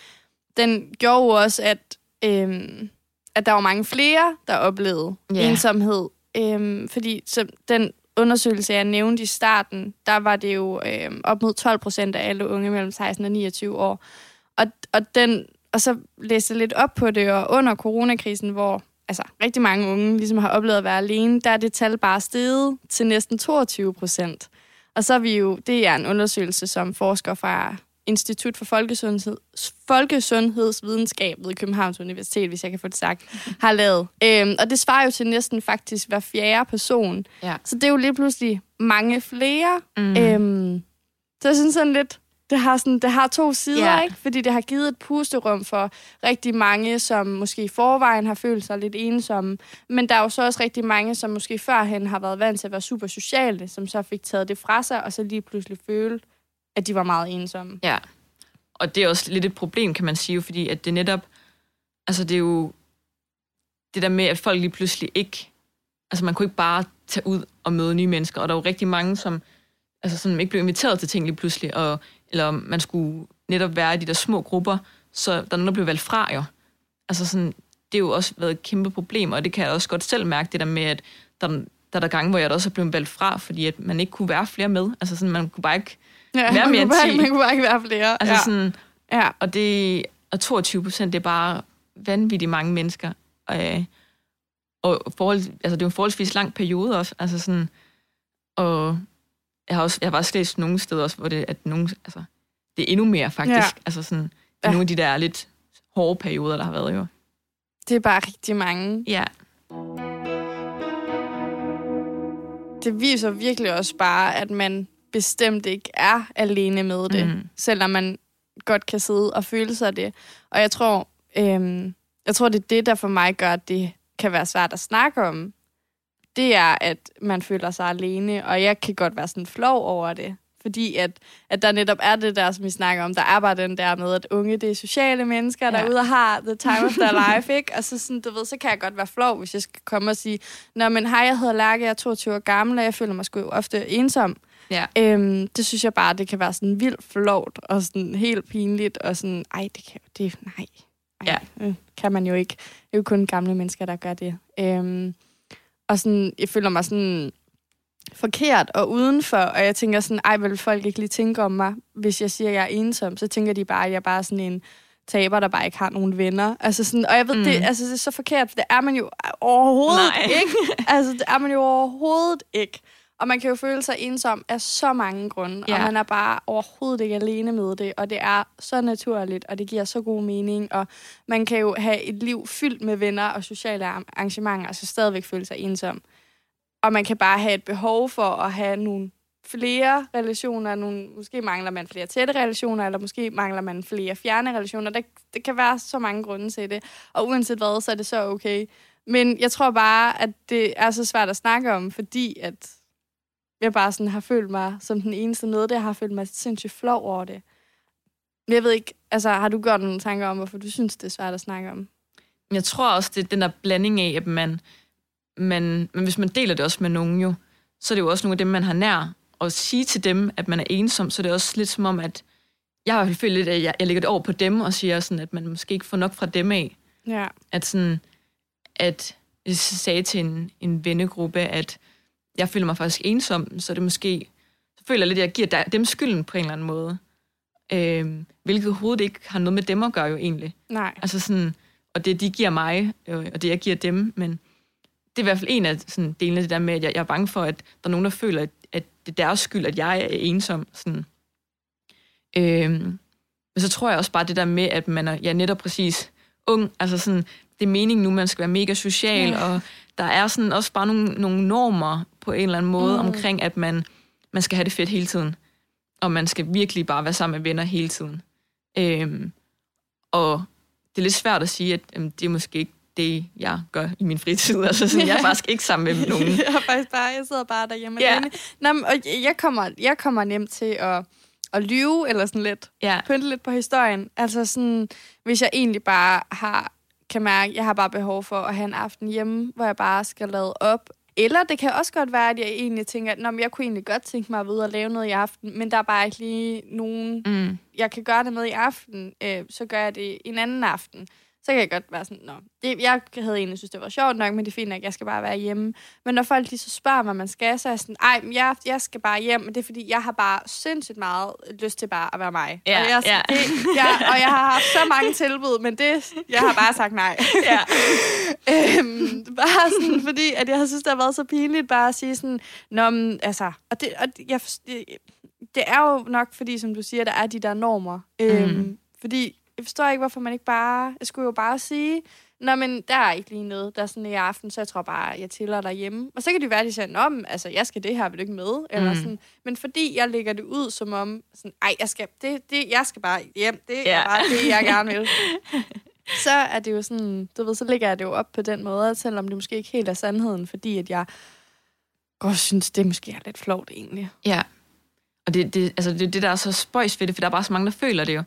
[SPEAKER 1] den gjorde jo også, at, øhm, at der var mange flere, der oplevede yeah. ensomhed. Øhm, fordi så den undersøgelse, jeg nævnte i starten, der var det jo øhm, op mod 12 procent af alle unge mellem 16 og 29 år. Og, og den og så læste jeg lidt op på det, og under coronakrisen, hvor altså, rigtig mange unge ligesom har oplevet at være alene, der er det tal bare steget til næsten 22 procent. Og så er vi jo, det er en undersøgelse, som forskere fra Institut for Folkesundhed, Folkesundhedsvidenskab ved Københavns Universitet, hvis jeg kan få det sagt, har lavet. Øhm, og det svarer jo til næsten faktisk hver fjerde person.
[SPEAKER 2] Ja.
[SPEAKER 1] Så det er jo lige pludselig mange flere.
[SPEAKER 2] Mm.
[SPEAKER 1] Øhm, så jeg synes sådan lidt, det har, sådan, det har to sider,
[SPEAKER 2] Ja.
[SPEAKER 1] ikke? Fordi det har givet et pusterum for rigtig mange, som måske i forvejen har følt sig lidt ensomme. Men der er jo så også rigtig mange, som måske førhen har været vant til at være super sociale, som så fik taget det fra sig, og så lige pludselig følte, at de var meget ensomme.
[SPEAKER 2] Ja, og det er også lidt et problem, kan man sige, fordi at det netop, altså det er jo det der med, at folk lige pludselig ikke, altså man kunne ikke bare tage ud og møde nye mennesker, og der er jo rigtig mange, som, altså som ikke blev inviteret til ting lige pludselig, og, eller man skulle netop være i de der små grupper, så der er nogen, der blev valgt fra jo. Altså sådan, det er jo også været et kæmpe problem, og det kan jeg også godt selv mærke, det der med, at der, der er der gange, hvor jeg også er blevet valgt fra, fordi at man ikke kunne være flere med. Altså sådan, man kunne bare ikke
[SPEAKER 1] Ja,
[SPEAKER 2] Være
[SPEAKER 1] man,
[SPEAKER 2] mere
[SPEAKER 1] kunne bare,
[SPEAKER 2] 10.
[SPEAKER 1] man kunne bare ikke være flere.
[SPEAKER 2] Altså
[SPEAKER 1] ja.
[SPEAKER 2] sådan,
[SPEAKER 1] ja.
[SPEAKER 2] og, det, og 22 procent, det er bare vanvittigt mange mennesker. Og, og forhold, altså, det er jo en forholdsvis lang periode også. Altså sådan, og jeg har, også, jeg har faktisk læst nogle steder også, hvor det, at nogle, altså, det er endnu mere faktisk.
[SPEAKER 1] Ja.
[SPEAKER 2] Altså sådan, det er
[SPEAKER 1] Ja.
[SPEAKER 2] nogle af de der lidt hårde perioder, der har været jo.
[SPEAKER 1] Det er bare rigtig mange.
[SPEAKER 2] Ja,
[SPEAKER 1] Det viser virkelig også bare, at man bestemt ikke er alene med det,
[SPEAKER 2] Mhm.
[SPEAKER 1] selvom man godt kan sidde og føle sig det. Og jeg tror, øhm, jeg tror, det er det, der for mig gør, at det kan være svært at snakke om. Det er, at man føler sig alene, og jeg kan godt være sådan flov over det. Fordi at, at der netop er det der, som vi snakker om, der er bare den der med, at unge, det er sociale mennesker, der
[SPEAKER 2] Ja.
[SPEAKER 1] er ude og har the time of their life, ikke? Og så, sådan, du ved, så kan jeg godt være flov, hvis jeg skal komme og sige, Nå, men hej, jeg hedder Lærke, jeg er 22 år gammel, og jeg føler mig sgu ofte ensom.
[SPEAKER 2] ja.
[SPEAKER 1] Øhm, det synes jeg bare, det kan være sådan vildt flovt, og sådan helt pinligt, og sådan, ej, det kan det, nej. Ej,
[SPEAKER 2] Ja.
[SPEAKER 1] øh, kan man jo ikke. Det er jo kun gamle mennesker, der gør det. Øhm, og sådan, jeg føler mig sådan forkert og udenfor, og jeg tænker sådan, ej, vil folk ikke lige tænke om mig, hvis jeg siger, at jeg er ensom, så tænker de bare, at jeg er bare sådan en taber, der bare ikke har nogen venner. Altså sådan, og jeg ved, mm. det, altså, det er så forkert, for det er man jo overhovedet
[SPEAKER 2] Nej.
[SPEAKER 1] ikke. Altså, det er man jo overhovedet ikke. Og man kan jo føle sig ensom af så mange grunde, ja. og man er bare overhovedet ikke alene med det, og det er så naturligt, og det giver så god mening, og man kan jo have et liv fyldt med venner og sociale arr- arrangementer, og så stadigvæk føle sig ensom. Og man kan bare have et behov for at have nogle flere relationer, nogle, måske mangler man flere tætte relationer, eller måske mangler man flere fjerne relationer. Der, det kan være så mange grunde til det, og uanset hvad, så er det så okay. Men jeg tror bare, at det er så svært at snakke om, fordi at jeg bare sådan har følt mig som den eneste med det. Jeg har følt mig sindssygt flov over det. Men jeg ved ikke, altså har du gjort nogle tanker om, hvorfor du synes, det er svært at snakke om?
[SPEAKER 2] Jeg tror også, det er den der blanding af, at man, man, men hvis man deler det også med nogen jo, så er det jo også nogle af dem, man har nær. Og at sige til dem, at man er ensom, så er det også lidt som om, at jeg har følt lidt, at jeg, jeg lægger det over på dem, og siger sådan, at man måske ikke får nok fra dem af.
[SPEAKER 1] Ja.
[SPEAKER 2] At sådan, at jeg sagde til en, en vennegruppe, at jeg føler mig faktisk ensom, så det måske, så føler jeg lidt, at jeg giver dem skylden på en eller anden måde. Øh, hvilket overhovedet ikke har noget med dem at gøre jo egentlig.
[SPEAKER 1] Nej.
[SPEAKER 2] Altså sådan, og det de giver mig, øh, og det jeg giver dem, men det er i hvert fald en af sådan, delene af det der med, at jeg, jeg er bange for, at der er nogen, der føler, at, at det er deres skyld, at jeg er ensom. Sådan. Øhm, men så tror jeg også bare det der med, at man er ja, netop præcis ung, altså sådan, det er meningen nu, man skal være mega social,
[SPEAKER 1] Ja.
[SPEAKER 2] og der er sådan også bare nogle, nogle normer på en eller anden måde
[SPEAKER 1] Mm.
[SPEAKER 2] omkring, at man, man skal have det fedt hele tiden, og man skal virkelig bare være sammen med venner hele tiden. Øhm, og det er lidt svært at sige, at øhm, det er måske ikke det, jeg gør i min fritid. Altså sådan, jeg er faktisk ikke sammen med nogen.
[SPEAKER 1] jeg, er faktisk bare, jeg sidder bare derhjemme
[SPEAKER 2] Ja.
[SPEAKER 1] alene. Nå, men, og jeg kommer, jeg kommer nemt til at, at lyve, eller sådan lidt,
[SPEAKER 2] Ja,
[SPEAKER 1] pynte lidt på historien. Altså sådan, hvis jeg egentlig bare har, kan mærke, jeg har bare behov for at have en aften hjemme, hvor jeg bare skal lade op. Eller det kan også godt være, at jeg egentlig tænker, at Nå, jeg kunne egentlig godt tænke mig at ude og lave noget i aften, men der er bare ikke lige nogen,
[SPEAKER 2] mm,
[SPEAKER 1] jeg kan gøre det med i aften, øh, så gør jeg det en anden aften. Så kan jeg godt være sådan, Nå, det, jeg havde egentlig synes, det var sjovt nok, men det er fint nok, jeg skal bare være hjemme. Men når folk lige så spørger, hvad man skal, så er jeg sådan, ej, men jeg, jeg skal bare hjem, men det er fordi, jeg har bare sindssygt meget lyst til bare at være mig.
[SPEAKER 2] Ja,
[SPEAKER 1] og, jeg,
[SPEAKER 2] ja.
[SPEAKER 1] Det, jeg, og jeg har haft så mange tilbud, men det, jeg har bare sagt nej.
[SPEAKER 2] ja.
[SPEAKER 1] øhm, bare sådan, fordi at jeg har synes, det har været så pinligt bare at sige sådan, Nå, men, altså, og det, og jeg, det, det er jo nok, fordi, som du siger, der er de der normer. Øhm,
[SPEAKER 2] Mm.
[SPEAKER 1] Fordi jeg forstår ikke, hvorfor man ikke bare... Jeg skulle jo bare sige, Nå, men der er ikke lige noget, der er sådan i aften, så jeg tror bare, jeg tiller derhjemme. Og så kan det være, at de siger, men, altså, jeg skal det her, vil du ikke med? Eller
[SPEAKER 2] Mm.
[SPEAKER 1] sådan. Men fordi jeg lægger det ud som om, sådan, ej, jeg skal, det, det, jeg skal bare hjem, det
[SPEAKER 2] Ja.
[SPEAKER 1] er bare det, jeg gerne vil. så er det jo sådan, du ved, så lægger jeg det jo op på den måde, selvom det måske ikke helt er sandheden, fordi at jeg godt synes, det måske er lidt flot egentlig.
[SPEAKER 2] Ja. Og det, det, altså det, det der er så spøjs ved det, for der er bare så mange, der føler det jo.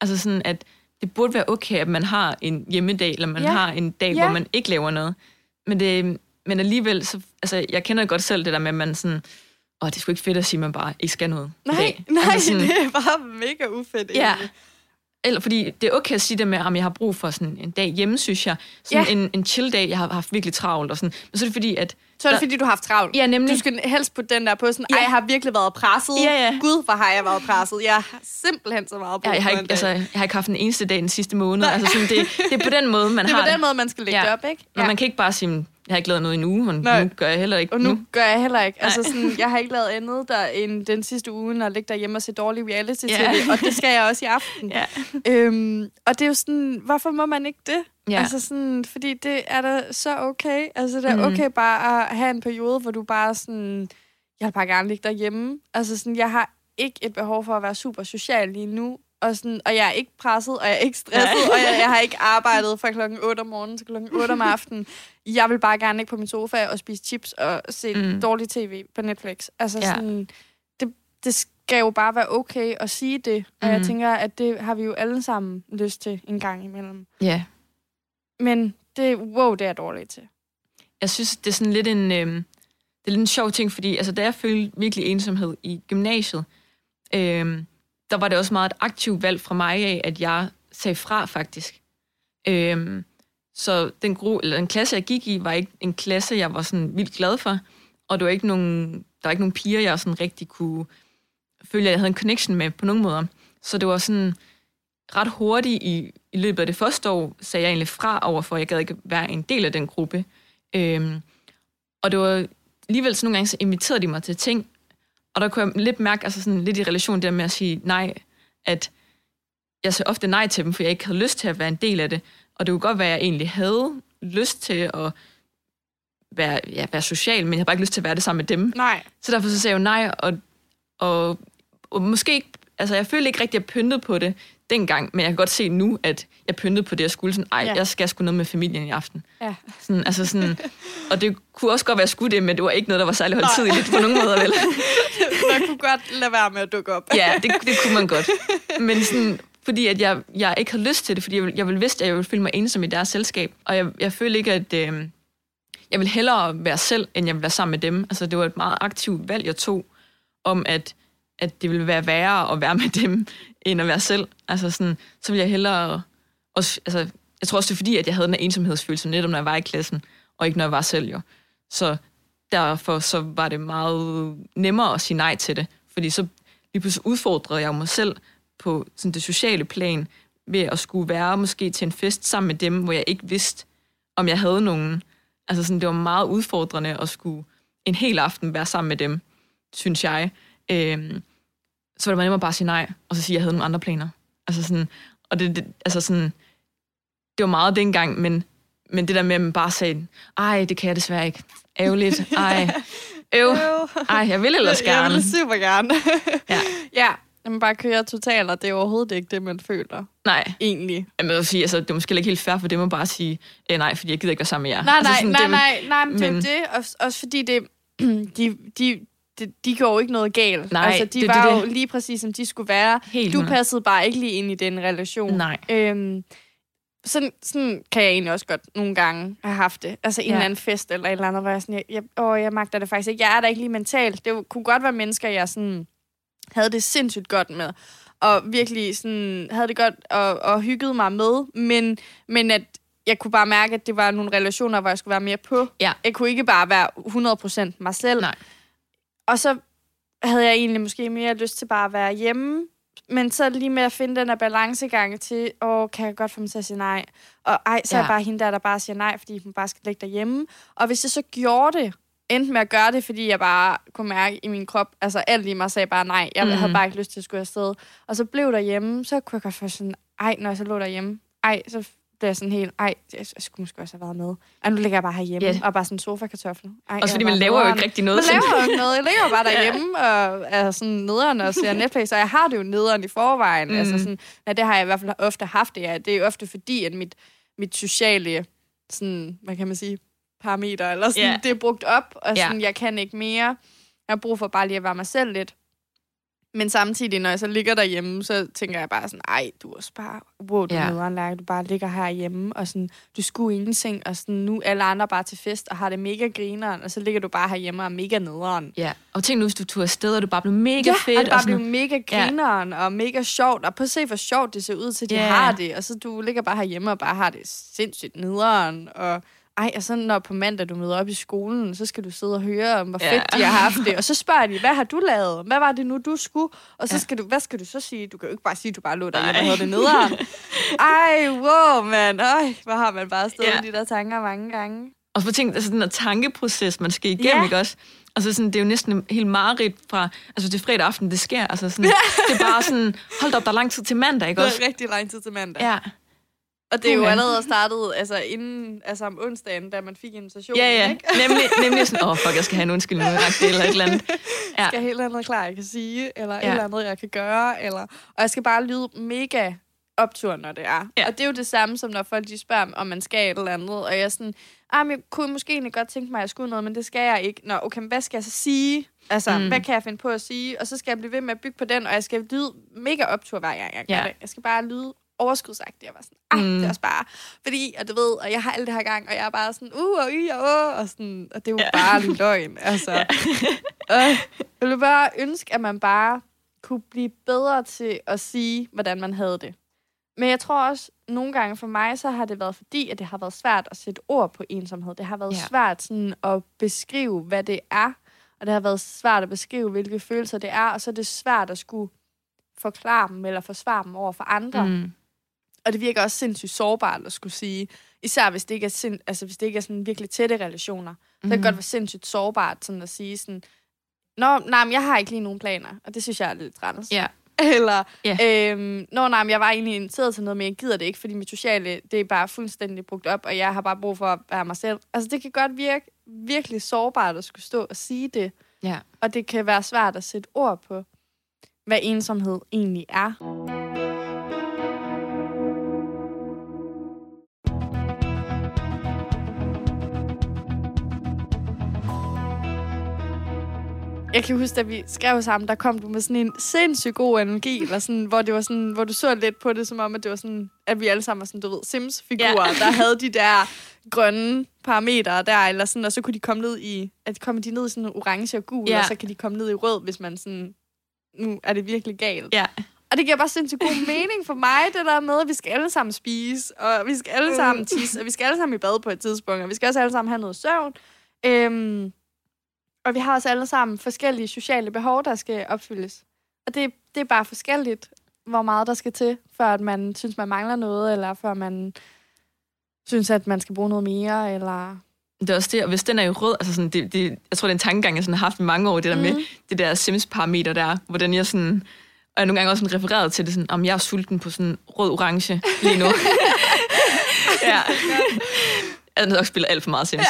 [SPEAKER 2] Altså sådan, at det burde være okay, at man har en hjemmedag, eller man
[SPEAKER 1] Ja.
[SPEAKER 2] har en dag,
[SPEAKER 1] Ja.
[SPEAKER 2] hvor man ikke laver noget. Men, det, men alligevel, så, altså, jeg kender godt selv det der med, at man sådan, åh, det er sgu ikke fedt at sige, at man bare ikke skal noget
[SPEAKER 1] Nej,
[SPEAKER 2] dag.
[SPEAKER 1] nej,
[SPEAKER 2] altså sådan,
[SPEAKER 1] det er bare mega ufedt
[SPEAKER 2] Ja.
[SPEAKER 1] egentlig.
[SPEAKER 2] Eller fordi det er okay at sige det med, at jeg har brug for sådan en dag hjemme, synes jeg. Sådan
[SPEAKER 1] Ja.
[SPEAKER 2] en, en chill-dag, jeg har haft virkelig travlt og sådan. Men så er det fordi, at...
[SPEAKER 1] Så er det,
[SPEAKER 2] Der-
[SPEAKER 1] fordi du har haft travlt.
[SPEAKER 2] Ja, nemlig.
[SPEAKER 1] Du skal helst putte den der på sådan,
[SPEAKER 2] Ja.
[SPEAKER 1] jeg har virkelig været presset.
[SPEAKER 2] Ja, ja.
[SPEAKER 1] Gud, hvor har jeg været presset. Jeg har simpelthen så meget brug
[SPEAKER 2] Ja, jeg, har ikke,
[SPEAKER 1] dag.
[SPEAKER 2] altså, jeg har ikke haft en eneste dag den sidste måned. Altså, sådan, det, det er på den måde, man
[SPEAKER 1] det er
[SPEAKER 2] har
[SPEAKER 1] på den måde, man skal lægge
[SPEAKER 2] Ja.
[SPEAKER 1] det op, ikke?
[SPEAKER 2] Men man kan ikke bare sige, jeg har ikke lavet noget endnu, og
[SPEAKER 1] Nej.
[SPEAKER 2] nu gør jeg heller ikke
[SPEAKER 1] Og nu
[SPEAKER 2] nu.
[SPEAKER 1] gør jeg heller ikke. Altså sådan, jeg har ikke lavet andet der end den sidste uge, når jeg ligger derhjemme og ser dårlig reality-tv,
[SPEAKER 2] Ja.
[SPEAKER 1] og det skal jeg også i aften.
[SPEAKER 2] Ja.
[SPEAKER 1] Øhm, og det er jo sådan, hvorfor må man ikke det?
[SPEAKER 2] Ja.
[SPEAKER 1] Altså sådan, fordi det er da så okay. Altså det er
[SPEAKER 2] Mhm.
[SPEAKER 1] okay bare at have en periode, hvor du bare sådan, jeg vil bare gerne ligge derhjemme. Altså sådan, jeg har ikke et behov for at være super social lige nu. Og, sådan, og jeg er ikke presset, og jeg er ikke stresset,
[SPEAKER 2] Nej.
[SPEAKER 1] og jeg, jeg har ikke arbejdet fra klokken 8 om morgenen til klokken 8 om aftenen. Jeg vil bare gerne ligge på min sofa og spise chips og se mm.
[SPEAKER 2] Mm.
[SPEAKER 1] dårlig tv på Netflix. Altså
[SPEAKER 2] Ja.
[SPEAKER 1] sådan, det, det skal jo bare være okay at sige det. Og jeg
[SPEAKER 2] Mhm.
[SPEAKER 1] tænker, at det har vi jo alle sammen lyst til en gang imellem.
[SPEAKER 2] ja.
[SPEAKER 1] Men det, wow, det er jeg dårlig til.
[SPEAKER 2] Jeg synes, det er sådan lidt en, øh, det er lidt en sjov ting, fordi altså, da jeg følte virkelig ensomhed i gymnasiet, øh, der var det også meget et aktivt valg fra mig af, at jeg sagde fra faktisk. Øhm, så den, gru, eller den klasse, jeg gik i, var ikke en klasse, jeg var sådan vildt glad for, og det var ikke nogen, der var ikke nogen piger, jeg sådan rigtig kunne føle, at jeg havde en connection med på nogen måder. Så det var sådan ret hurtigt i, i løbet af det første år, sagde jeg egentlig fra overfor, at jeg gad ikke være en del af den gruppe. Øhm, og det var alligevel så nogle gange, så inviterede de mig til ting, og der kunne jeg lidt mærke, altså sådan lidt i relation der med at sige nej, at jeg sagde ofte nej til dem, for jeg ikke havde lyst til at være en del af det. Og det kunne godt være, at jeg egentlig havde lyst til at være, ja, være social, men jeg havde bare ikke lyst til at være det sammen med dem.
[SPEAKER 1] Nej.
[SPEAKER 2] Så derfor så sagde jeg jo nej, og, og, og måske ikke, altså jeg følte ikke rigtig, at jeg pyntede på det dengang, men jeg kan godt se nu, at jeg pyntede på det, jeg skulle sådan, ej,
[SPEAKER 1] Ja.
[SPEAKER 2] jeg skal sgu noget med familien i aften.
[SPEAKER 1] Ja.
[SPEAKER 2] Sådan, altså sådan, og det kunne også godt være, skulle det, men det var ikke noget, der var særlig højtidligt på nogen måder, vel?
[SPEAKER 1] Man kunne godt lade være med at dukke op.
[SPEAKER 2] Ja, det, det kunne man godt. Men sådan, fordi at jeg, jeg ikke havde lyst til det, fordi jeg, jeg ville vidste, at jeg ville føle mig ensom i deres selskab. Og jeg, jeg følte ikke, at øh, jeg ville hellere være selv, end jeg ville være sammen med dem. Altså, det var et meget aktivt valg, jeg tog, om at, at det ville være værre at være med dem, end at være selv. Altså sådan, så ville jeg hellere... Også, altså, jeg tror også, det er fordi, at jeg havde den her ensomhedsfølelse, netop når jeg var i klassen, og ikke når jeg var selv jo. Så derfor så var det meget nemmere at sige nej til det, Fordi så lige pludselig udfordrede jeg mig selv på sådan det sociale plan, ved at skulle være måske til en fest sammen med dem, hvor jeg ikke vidste, om jeg havde nogen. Altså sådan, det var meget udfordrende at skulle en hel aften være sammen med dem, synes jeg. Øhm, så var det nemmere bare at sige nej, og så sige, at jeg havde nogle andre planer. Altså sådan, og det, det, altså sådan, det var meget dengang, men, men det der med, at man bare sagde, ej, det kan jeg desværre ikke. Ærgerligt. Ej, øv. Ej, jeg vil ellers gerne.
[SPEAKER 1] Jeg vil super gerne.
[SPEAKER 2] Ja.
[SPEAKER 1] ja, man bare kører totalt, og det er overhovedet ikke det, man føler.
[SPEAKER 2] Nej.
[SPEAKER 1] Egentlig.
[SPEAKER 2] Jeg vil sige, altså, det er måske ikke helt fair for dem at bare sige, eh, nej, fordi jeg gider ikke være sammen med jer.
[SPEAKER 1] Nej,
[SPEAKER 2] altså,
[SPEAKER 1] nej,
[SPEAKER 2] sådan,
[SPEAKER 1] nej,
[SPEAKER 2] det,
[SPEAKER 1] nej, nej, men det er det. Også, også fordi det, de, de, de, de gjorde jo ikke noget galt.
[SPEAKER 2] Nej,
[SPEAKER 1] altså, de
[SPEAKER 2] det-
[SPEAKER 1] var
[SPEAKER 2] det-
[SPEAKER 1] jo
[SPEAKER 2] det.
[SPEAKER 1] lige præcis, som de skulle være.
[SPEAKER 2] Helt
[SPEAKER 1] du passede bare ikke lige ind i den relation.
[SPEAKER 2] Nej.
[SPEAKER 1] Øhm, sådan, sådan kan jeg egentlig også godt nogle gange have haft det. Altså en
[SPEAKER 2] Ja.
[SPEAKER 1] eller anden fest eller et eller andet, hvor jeg sådan, jeg, jeg, åh, jeg magter det faktisk ikke. Jeg er der ikke lige mentalt. Det kunne godt være mennesker, jeg sådan havde det sindssygt godt med, og virkelig sådan, havde det godt og, og hyggede mig med, men, men at jeg kunne bare mærke, at det var nogle relationer, hvor jeg skulle være mere på.
[SPEAKER 2] Ja.
[SPEAKER 1] Jeg kunne ikke bare være 100% mig selv.
[SPEAKER 2] Nej.
[SPEAKER 1] Og så havde jeg egentlig måske mere lyst til bare at være hjemme, men så lige med at finde den her balancegang til, åh, kan jeg godt få mig til at sige nej? Og ej, så ja. er jeg bare hende der, der bare siger nej, fordi hun bare skal ligge derhjemme. Og hvis jeg så gjorde det, endte med at gøre det, fordi jeg bare kunne mærke i min krop, altså alt i mig sagde bare nej, jeg mm.
[SPEAKER 2] Mhm.
[SPEAKER 1] havde bare ikke lyst til at skulle afsted. Og så blev derhjemme, så kunne jeg godt få sådan, ej, når jeg så lå derhjemme, ej, så blev jeg sådan helt, ej, jeg, jeg skulle måske også have været med. Ej, nu ligger jeg bare herhjemme, yeah. og bare sådan en sofa-kartoffel. Ej,
[SPEAKER 2] Også fordi
[SPEAKER 1] er
[SPEAKER 2] man laver jo
[SPEAKER 1] nederen.
[SPEAKER 2] ikke rigtig noget.
[SPEAKER 1] Man
[SPEAKER 2] sådan-
[SPEAKER 1] laver jo ikke noget. Jeg ligger jo bare derhjemme og er sådan nederen og ser Netflix, og jeg har det jo nederen i forvejen. Mm. Altså sådan, ja, det har jeg i hvert fald ofte haft det. Ja. Det er jo ofte fordi, at mit, mit sociale, sådan, hvad kan man sige, parameter, eller sådan,
[SPEAKER 2] Ja.
[SPEAKER 1] det er brugt op, og sådan, jeg kan ikke mere. Jeg har brug for bare lige at være mig selv lidt. Men samtidig, når jeg så ligger derhjemme, så tænker jeg bare sådan, ej, du er også bare, wow, du
[SPEAKER 2] Ja.
[SPEAKER 1] Lærke. du bare ligger herhjemme, og sådan, du skulle ingenting, og sådan, nu er alle andre bare til fest, og har det mega grineren, og så ligger du bare herhjemme og er mega nederen.
[SPEAKER 2] Ja, og tænk nu, hvis du tog afsted, og det bare blev mega
[SPEAKER 1] Ja,
[SPEAKER 2] fedt.
[SPEAKER 1] og det bare
[SPEAKER 2] sådan-
[SPEAKER 1] blev mega grineren ja. og mega sjovt. Og at se, hvor sjovt det ser ud til, at de
[SPEAKER 2] Ja.
[SPEAKER 1] har det. Og så du ligger bare herhjemme og bare har det sindssygt nederen. Og ej, og så når på mandag du møder op i skolen, så skal du sidde og høre om, hvor
[SPEAKER 2] Ja.
[SPEAKER 1] fedt de har haft det. Og så spørger de, hvad har du lavet? Hvad var det nu, du skulle? Og så
[SPEAKER 2] Ja.
[SPEAKER 1] skal du, hvad skal du så sige? Du kan jo ikke bare sige, at du bare lå
[SPEAKER 2] Nej.
[SPEAKER 1] og havde det nederen. Ej, wow, mand. Ej, hvor har man bare stået
[SPEAKER 2] Ja.
[SPEAKER 1] ja. de der tanker mange gange.
[SPEAKER 2] Og så tænk, altså den der tankeproces, man skal igennem,
[SPEAKER 1] Ja.
[SPEAKER 2] ikke også? Altså sådan, det er jo næsten en helt mareridt fra, altså til fredag aften, det sker. Altså sådan, det er bare sådan, hold op, der er lang tid til mandag, ikke
[SPEAKER 1] Det
[SPEAKER 2] også?
[SPEAKER 1] er rigtig lang tid til mandag.
[SPEAKER 2] Ja,
[SPEAKER 1] Og det er jo allerede startet altså inden, altså om onsdagen, da man fik invitationen,
[SPEAKER 2] ja, ja.
[SPEAKER 1] ikke?
[SPEAKER 2] Nemlig, nemlig sådan, åh, oh, fuck, jeg skal have en undskyldning, eller et eller andet. Ja.
[SPEAKER 1] skal jeg helt andet klar, jeg kan sige, eller ja. Et eller andet, jeg kan gøre, eller, og jeg skal bare lyde mega optur, når det er.
[SPEAKER 2] Ja.
[SPEAKER 1] Og det er jo det samme, som når folk de spørger, om man skal et eller andet, og jeg er sådan, ah, men jeg kunne måske egentlig godt tænke mig, at jeg skulle noget, men det skal jeg ikke. Nå, okay, men hvad skal jeg så sige? Altså,
[SPEAKER 2] Mm.
[SPEAKER 1] mm. hvad kan jeg finde på at sige? Og så skal jeg blive ved med at bygge på den, og jeg skal lyde mega optur hver gang, jeg gør
[SPEAKER 2] Ja.
[SPEAKER 1] det. Jeg skal bare lyde overskudsagtig. Jeg var sådan, ej, mm. Det er også bare, fordi, og du ved, og jeg har alt det her gang, og jeg er bare sådan, uh, og y, og uh, og sådan, og det er jo
[SPEAKER 2] Ja.
[SPEAKER 1] bare løgn, altså. Ja. øh, jeg ville bare ønske, at man bare kunne blive bedre til at sige, hvordan man havde det. Men jeg tror også, nogle gange for mig, så har det været fordi, at det har været svært at sætte ord på ensomhed. Det har været
[SPEAKER 2] ja.
[SPEAKER 1] svært sådan at beskrive, hvad det er. Og det har været svært at beskrive, hvilke følelser det er. Og så er det svært at skulle forklare dem eller forsvare dem over for andre. Mm. Og det virker også sindssygt sårbart at skulle sige. Især hvis det ikke er, sind, altså, hvis det ikke er sådan virkelig tætte relationer. Mm. Så kan det
[SPEAKER 2] Mhm.
[SPEAKER 1] godt være sindssygt sårbart sådan at sige sådan, Nå, nej, men jeg har ikke lige nogen planer. Og det synes jeg er lidt træls.
[SPEAKER 2] Ja.
[SPEAKER 1] Eller,
[SPEAKER 2] Ja.
[SPEAKER 1] øhm, nå nej, men jeg var egentlig inviteret til noget, men jeg gider det ikke, fordi mit sociale, det er bare fuldstændig brugt op, og jeg har bare brug for at være mig selv. Altså, det kan godt virke virkelig sårbart at skulle stå og sige det,
[SPEAKER 2] Ja.
[SPEAKER 1] og det kan være svært at sætte ord på, hvad ensomhed egentlig er. Jeg kan huske, da vi skrev sammen, der kom du med sådan en sindssygt god analogi, eller sådan, hvor, det var sådan, hvor du så lidt på det, som om, at det var sådan, at vi alle sammen var sådan, du ved, Sims-figurer,
[SPEAKER 2] Ja.
[SPEAKER 1] der havde de der grønne parametre der, eller sådan, og så kunne de komme ned i, at kommer de ned i sådan orange og gul,
[SPEAKER 2] Ja.
[SPEAKER 1] og så kan de komme ned i rød, hvis man sådan, nu er det virkelig galt.
[SPEAKER 2] Ja.
[SPEAKER 1] Og det giver bare sindssygt god mening for mig, det der med, at vi skal alle sammen spise, og vi skal alle sammen tisse, og vi skal alle sammen i bad på et tidspunkt, og vi skal også alle sammen have noget søvn. Øhm, Og vi har også alle sammen forskellige sociale behov, der skal opfyldes. Og det, det er bare forskelligt, hvor meget der skal til, før at man synes, man mangler noget, eller før man synes, at man skal bruge noget mere, eller...
[SPEAKER 2] Det er også det, og hvis den er jo rød, altså sådan, det, det, jeg tror, det er en tankegang, jeg sådan har haft i mange år, det der mm. med det der Sims-parameter der, hvordan jeg sådan, og jeg nogle gange også sådan refereret til det sådan, om jeg er sulten på sådan rød-orange lige nu. ja. Jeg har nok spillet alt for meget Sims.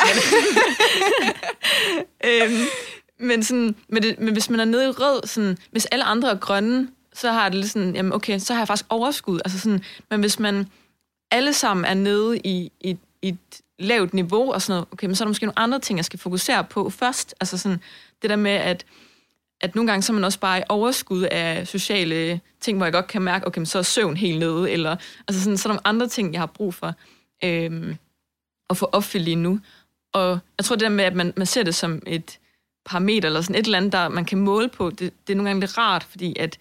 [SPEAKER 2] Ja. øhm, men, sådan, men, det, men hvis man er nede i rød, sådan, hvis alle andre er grønne, så har det lidt sådan, jamen okay, så har jeg faktisk overskud. Altså sådan, men hvis man alle sammen er nede i, i, i et lavt niveau og sådan noget, okay, men så er der måske nogle andre ting, jeg skal fokusere på først. Altså sådan, det der med, at, at nogle gange så er man også bare i overskud af sociale ting, hvor jeg godt kan mærke, okay, men så er søvn helt nede, eller altså sådan, så er der nogle andre ting, jeg har brug for øhm, at få opfyldt lige nu. Og jeg tror det der med, at man, man ser det som et parameter, eller sådan et eller andet, der man kan måle på, det, det er nogle gange lidt rart, fordi at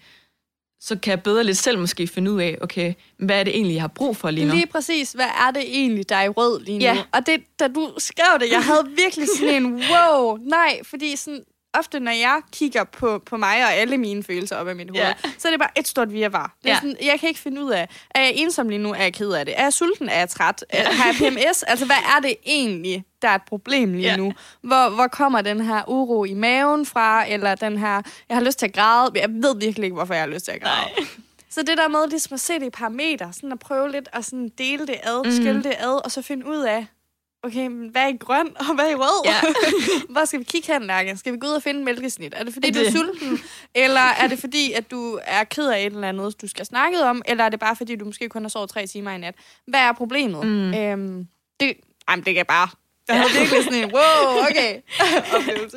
[SPEAKER 2] så kan jeg bedre lidt selv måske finde ud af, okay, hvad er det egentlig, jeg har brug for lige nu?
[SPEAKER 1] Lige præcis, hvad er det egentlig, der er i rød lige nu? Ja. Og det, da du skrev det, jeg havde virkelig sådan en, wow, nej, fordi sådan, ofte, når jeg kigger på, på mig og alle mine følelser op af mit hoved, ja. så er det bare et stort virvar. Det er ja. sådan, jeg kan ikke finde ud af, er jeg ensom lige nu? Er jeg ked af det? Er jeg sulten? Er jeg træt? Ja. Har jeg PMS? altså, hvad er det egentlig, der er et problem lige ja. nu? Hvor, hvor kommer den her uro i maven fra? Eller den her, jeg har lyst til at græde. Jeg ved virkelig ikke, hvorfor jeg har lyst til at græde. Nej. Så det der med ligesom at se det i parametre, sådan at prøve lidt at sådan dele det ad, mm. skille det ad, og så finde ud af, okay, men hvad er i grøn, og hvad er i rød? Ja. Hvor skal vi kigge hen, Lærke? Skal vi gå ud og finde mælkesnit? Er det fordi, det... du er sulten? eller er det fordi, at du er ked af et eller andet, du skal snakke om? Eller er det bare fordi, du måske kun har sovet tre timer i nat? Hvad er problemet? Mm. Øhm, det, jamen, det kan bare jeg havde virkelig sådan en, wow, okay, oplevelse.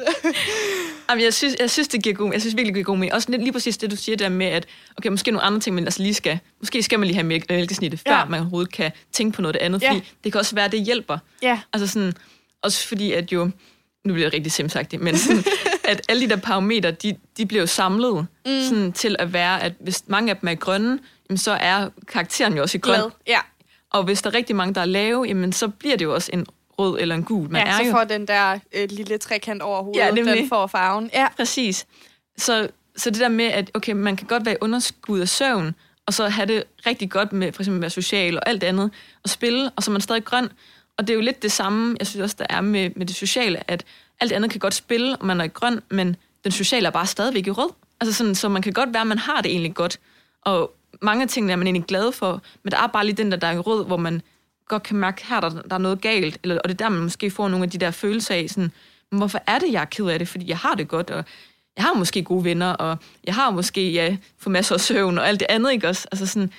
[SPEAKER 2] Jamen, jeg, synes, jeg synes, det giver god Jeg synes virkelig, det giver god mening. Også lige præcis det, du siger der med, at okay, måske nogle andre ting, men altså lige skal, måske skal man lige have mælkesnittet, før ja. man overhovedet kan tænke på noget andet. Fordi ja. det kan også være, at det hjælper. Ja. Altså sådan, også fordi, at jo, nu bliver det rigtig simsagtigt, men sådan, at alle de der parametre, de, de bliver jo samlet mm. sådan, til at være, at hvis mange af dem er grønne, jamen, så er karakteren jo også i grøn. Glad. Ja. Og hvis der er rigtig mange, der er lave, jamen, så bliver det jo også en rød eller en gul.
[SPEAKER 1] Man ja, er så jo... får den der øh, lille trekant over hovedet, ja, den får farven. Ja,
[SPEAKER 2] præcis. Så, så det der med, at okay, man kan godt være i underskud af søvn, og så have det rigtig godt med for eksempel at være social og alt andet, og spille, og så er man stadig grøn. Og det er jo lidt det samme, jeg synes også, der er med, med det sociale, at alt andet kan godt spille, og man er grøn, men den sociale er bare stadigvæk i rød. Altså sådan, så man kan godt være, at man har det egentlig godt, og mange ting er man egentlig glad for, men der er bare lige den der, der er i rød, hvor man godt kan mærke, her der, der er noget galt, eller, og det er der, man måske får nogle af de der følelser af, sådan, hvorfor er det, jeg er ked af det? Fordi jeg har det godt, og jeg har måske gode venner, og jeg har måske ja, for masser af søvn, og alt det andet, ikke også? Altså sådan,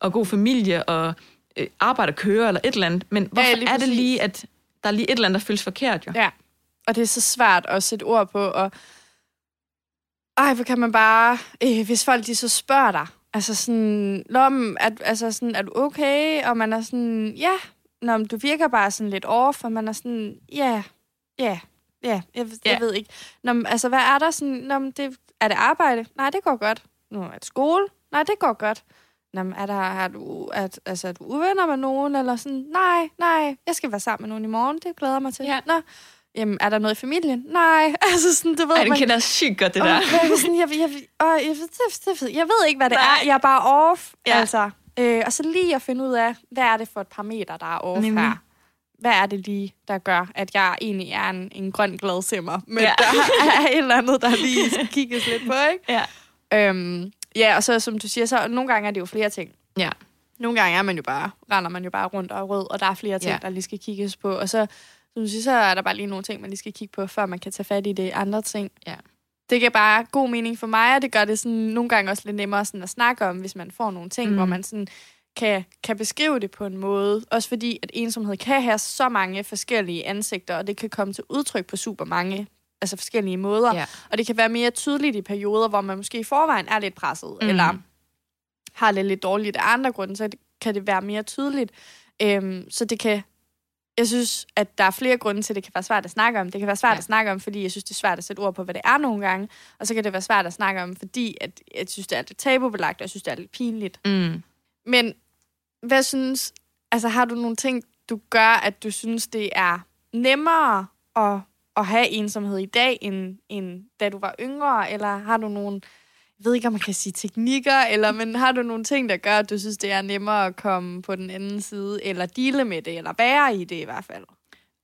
[SPEAKER 2] og god familie, og øh, arbejde kører, eller et eller andet. Men hvorfor ja, er det lige, at der er lige et eller andet, der føles forkert, jo?
[SPEAKER 1] Ja, og det er så svært at sætte ord på, og ej, hvor kan man bare, øh, hvis folk de så spørger dig, Altså sådan, Nå, at, altså sådan, er du okay? Og man er sådan, ja, Nå, du virker bare sådan lidt off, og man er sådan, ja, ja, ja, jeg, jeg yeah. ved ikke. Nå, altså, hvad er der sådan, Nå, det, er det arbejde? Nej, det går godt. Nå, er det skole? Nej, det går godt. Nå, er, der, er, du, at, altså, er du uvenner med nogen? Eller sådan, nej, nej, jeg skal være sammen med nogen i morgen, det glæder mig til. Ja. Nå, jamen, er der noget i familien? Nej, altså sådan, du ved...
[SPEAKER 2] Ej, den kender sygt godt, det der.
[SPEAKER 1] Og, jeg, sådan, jeg, jeg, jeg, jeg, jeg, jeg, jeg ved ikke, hvad det Nej. er. Jeg er bare off, ja. altså. Øh, og så lige at finde ud af, hvad er det for et parameter, der er off Nemlig. her? Hvad er det lige, der gør, at jeg egentlig er en, en grøn glad simmer? Men ja. der er et eller andet, der lige skal kigges lidt på, ikke? Ja. Øhm, ja, og så som du siger, så nogle gange er det jo flere ting. Ja. Nogle gange er man jo bare, render man jo bare rundt og rød, og der er flere ting, ja. der lige skal kigges på. Og så som siger, så er der bare lige nogle ting, man lige skal kigge på, før man kan tage fat i det andre ting. Ja. Det giver bare god mening for mig, og det gør det sådan, nogle gange også lidt nemmere sådan at snakke om, hvis man får nogle ting, mm. hvor man sådan kan, kan beskrive det på en måde. Også fordi, at ensomhed kan have så mange forskellige ansigter, og det kan komme til udtryk på super mange altså forskellige måder. Ja. Og det kan være mere tydeligt i perioder, hvor man måske i forvejen er lidt presset, mm. eller har det lidt dårligt af andre grunde, så kan det være mere tydeligt. Øhm, så det kan jeg synes, at der er flere grunde til, at det kan være svært at snakke om. Det kan være svært ja. at snakke om, fordi jeg synes, det er svært at sætte ord på, hvad det er nogle gange. Og så kan det være svært at snakke om, fordi at jeg synes, det er lidt tabubelagt, og jeg synes, det er lidt pinligt. Mm. Men hvad synes... Altså, har du nogle ting, du gør, at du synes, det er nemmere at at have ensomhed i dag, end, end da du var yngre? Eller har du nogle, ved ikke, om man kan sige teknikker, eller, men har du nogle ting, der gør, at du synes, det er nemmere at komme på den anden side, eller dele med det, eller være i det i hvert fald?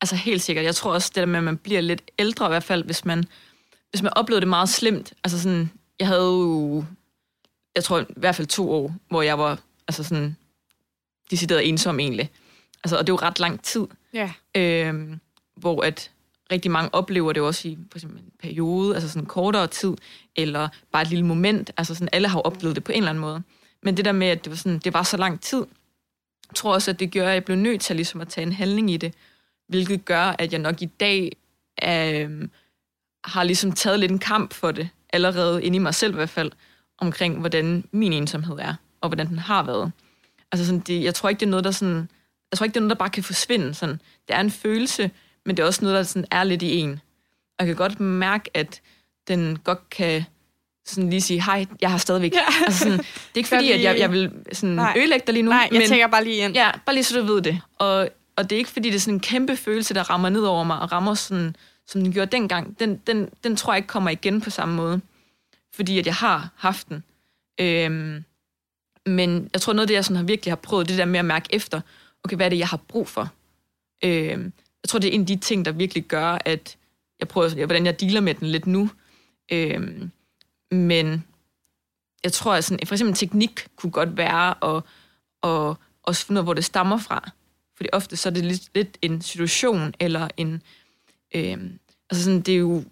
[SPEAKER 2] Altså helt sikkert. Jeg tror også, det der med, at man bliver lidt ældre i hvert fald, hvis man, hvis man oplevede det meget slemt. Altså sådan, jeg havde jo, jeg tror i hvert fald to år, hvor jeg var altså sådan, decideret ensom egentlig. Altså, og det er jo ret lang tid.
[SPEAKER 1] Ja.
[SPEAKER 2] Øhm, hvor at rigtig mange oplever det også i for eksempel en periode, altså sådan en kortere tid, eller bare et lille moment. Altså sådan, alle har jo oplevet det på en eller anden måde. Men det der med, at det var, sådan, det var så lang tid, tror også, at det gør, at jeg blev nødt til ligesom at tage en handling i det, hvilket gør, at jeg nok i dag øh, har ligesom taget lidt en kamp for det, allerede inde i mig selv i hvert fald, omkring hvordan min ensomhed er, og hvordan den har været. Altså sådan, det, jeg tror ikke, det er noget, der sådan, jeg tror ikke, det er noget, der bare kan forsvinde. Sådan. Det er en følelse, men det er også noget, der sådan er lidt i en. Og jeg kan godt mærke, at den godt kan sådan lige sige, hej, jeg har stadigvæk... Ja. Altså sådan, det er ikke fordi, at jeg, jeg vil sådan
[SPEAKER 1] Nej.
[SPEAKER 2] ødelægge dig lige nu.
[SPEAKER 1] Nej, jeg
[SPEAKER 2] men,
[SPEAKER 1] tænker bare lige ind.
[SPEAKER 2] Ja, bare lige så du ved det. Og, og det er ikke fordi, det er sådan en kæmpe følelse, der rammer ned over mig, og rammer sådan, som den gjorde dengang. Den, den, den tror jeg ikke kommer igen på samme måde. Fordi at jeg har haft den. Øhm, men jeg tror, noget af det, jeg sådan har virkelig har prøvet, det der med at mærke efter, okay, hvad er det, jeg har brug for? Øhm, jeg tror, det er en af de ting, der virkelig gør, at jeg prøver, hvordan jeg dealer med den lidt nu. Øhm, men jeg tror, at sådan, for eksempel teknik kunne godt være at, at også finde ud af, hvor det stammer fra. Fordi ofte så er det lidt, lidt en situation, eller en... Øhm, altså sådan, det er jo...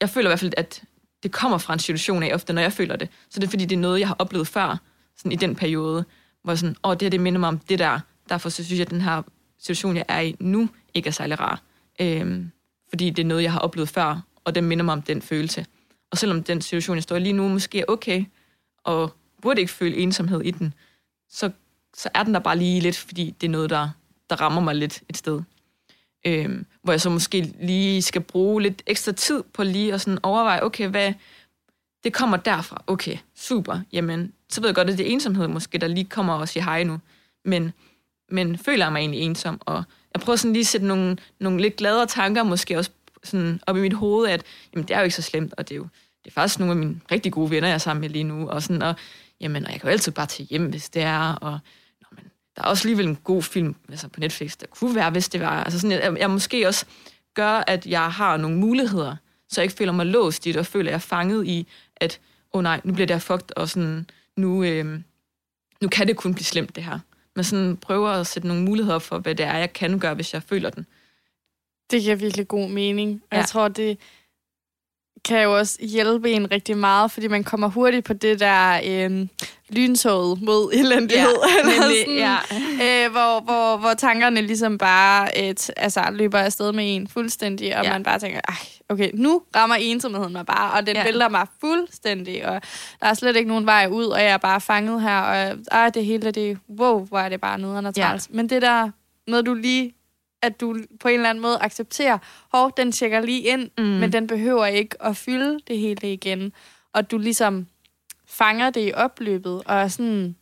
[SPEAKER 2] Jeg føler i hvert fald, at det kommer fra en situation af, ofte når jeg føler det. Så det er fordi, det er noget, jeg har oplevet før, sådan i den periode, hvor sådan, åh, det her, det minder mig om det der. Derfor så synes jeg, at den her situation, jeg er i nu, ikke er særlig rar. Øhm, fordi det er noget, jeg har oplevet før, og det minder mig om den følelse. Og selvom den situation, jeg står i lige nu, måske er okay, og burde ikke føle ensomhed i den, så, så er den der bare lige lidt, fordi det er noget, der, der rammer mig lidt et sted. Øhm, hvor jeg så måske lige skal bruge lidt ekstra tid på lige at sådan overveje, okay, hvad, det kommer derfra. Okay, super. Jamen, så ved jeg godt, at det er ensomhed måske, der lige kommer og siger hej nu. Men, men føler jeg mig egentlig ensom, og jeg prøver sådan lige at sætte nogle, nogle lidt gladere tanker måske også sådan op i mit hoved, at jamen, det er jo ikke så slemt, og det er jo det er faktisk nogle af mine rigtig gode venner, jeg er sammen med lige nu, og sådan, og, jamen, og jeg kan jo altid bare tage hjem, hvis det er, og nå, men, der er også alligevel en god film altså på Netflix, der kunne være, hvis det var, altså sådan, jeg, jeg måske også gør, at jeg har nogle muligheder, så jeg ikke føler mig låst i det, og føler, at jeg er fanget i, at, åh oh, nej, nu bliver det her fucked, og sådan, nu, øh, nu kan det kun blive slemt, det her. Men sådan prøver at sætte nogle muligheder for, hvad det er, jeg kan gøre, hvis jeg føler den.
[SPEAKER 1] Det giver virkelig god mening.
[SPEAKER 2] Ja.
[SPEAKER 1] jeg tror, det kan jo også hjælpe en rigtig meget, fordi man kommer hurtigt på det der øh, lyntoget mod elendighed. eller
[SPEAKER 2] nemlig,
[SPEAKER 1] sådan,
[SPEAKER 2] ja.
[SPEAKER 1] øh, hvor, hvor, hvor tankerne ligesom bare et, altså, løber afsted med en fuldstændig, og
[SPEAKER 2] Ja.
[SPEAKER 1] ja. man bare tænker, Ej, okay, nu rammer ensomheden mig bare, og den
[SPEAKER 2] Ja.
[SPEAKER 1] ja. vælter mig fuldstændig, og der er slet ikke nogen vej ud, og jeg er bare fanget her, og ej, det hele, det, wow, hvor er det bare nederen og
[SPEAKER 2] Ja.
[SPEAKER 1] Men det der, når du lige at du på en eller anden måde accepterer, hov, den tjekker lige ind,
[SPEAKER 2] Mm.
[SPEAKER 1] men den behøver ikke at fylde det hele igen. Og du ligesom fanger det i opløbet, og er sådan,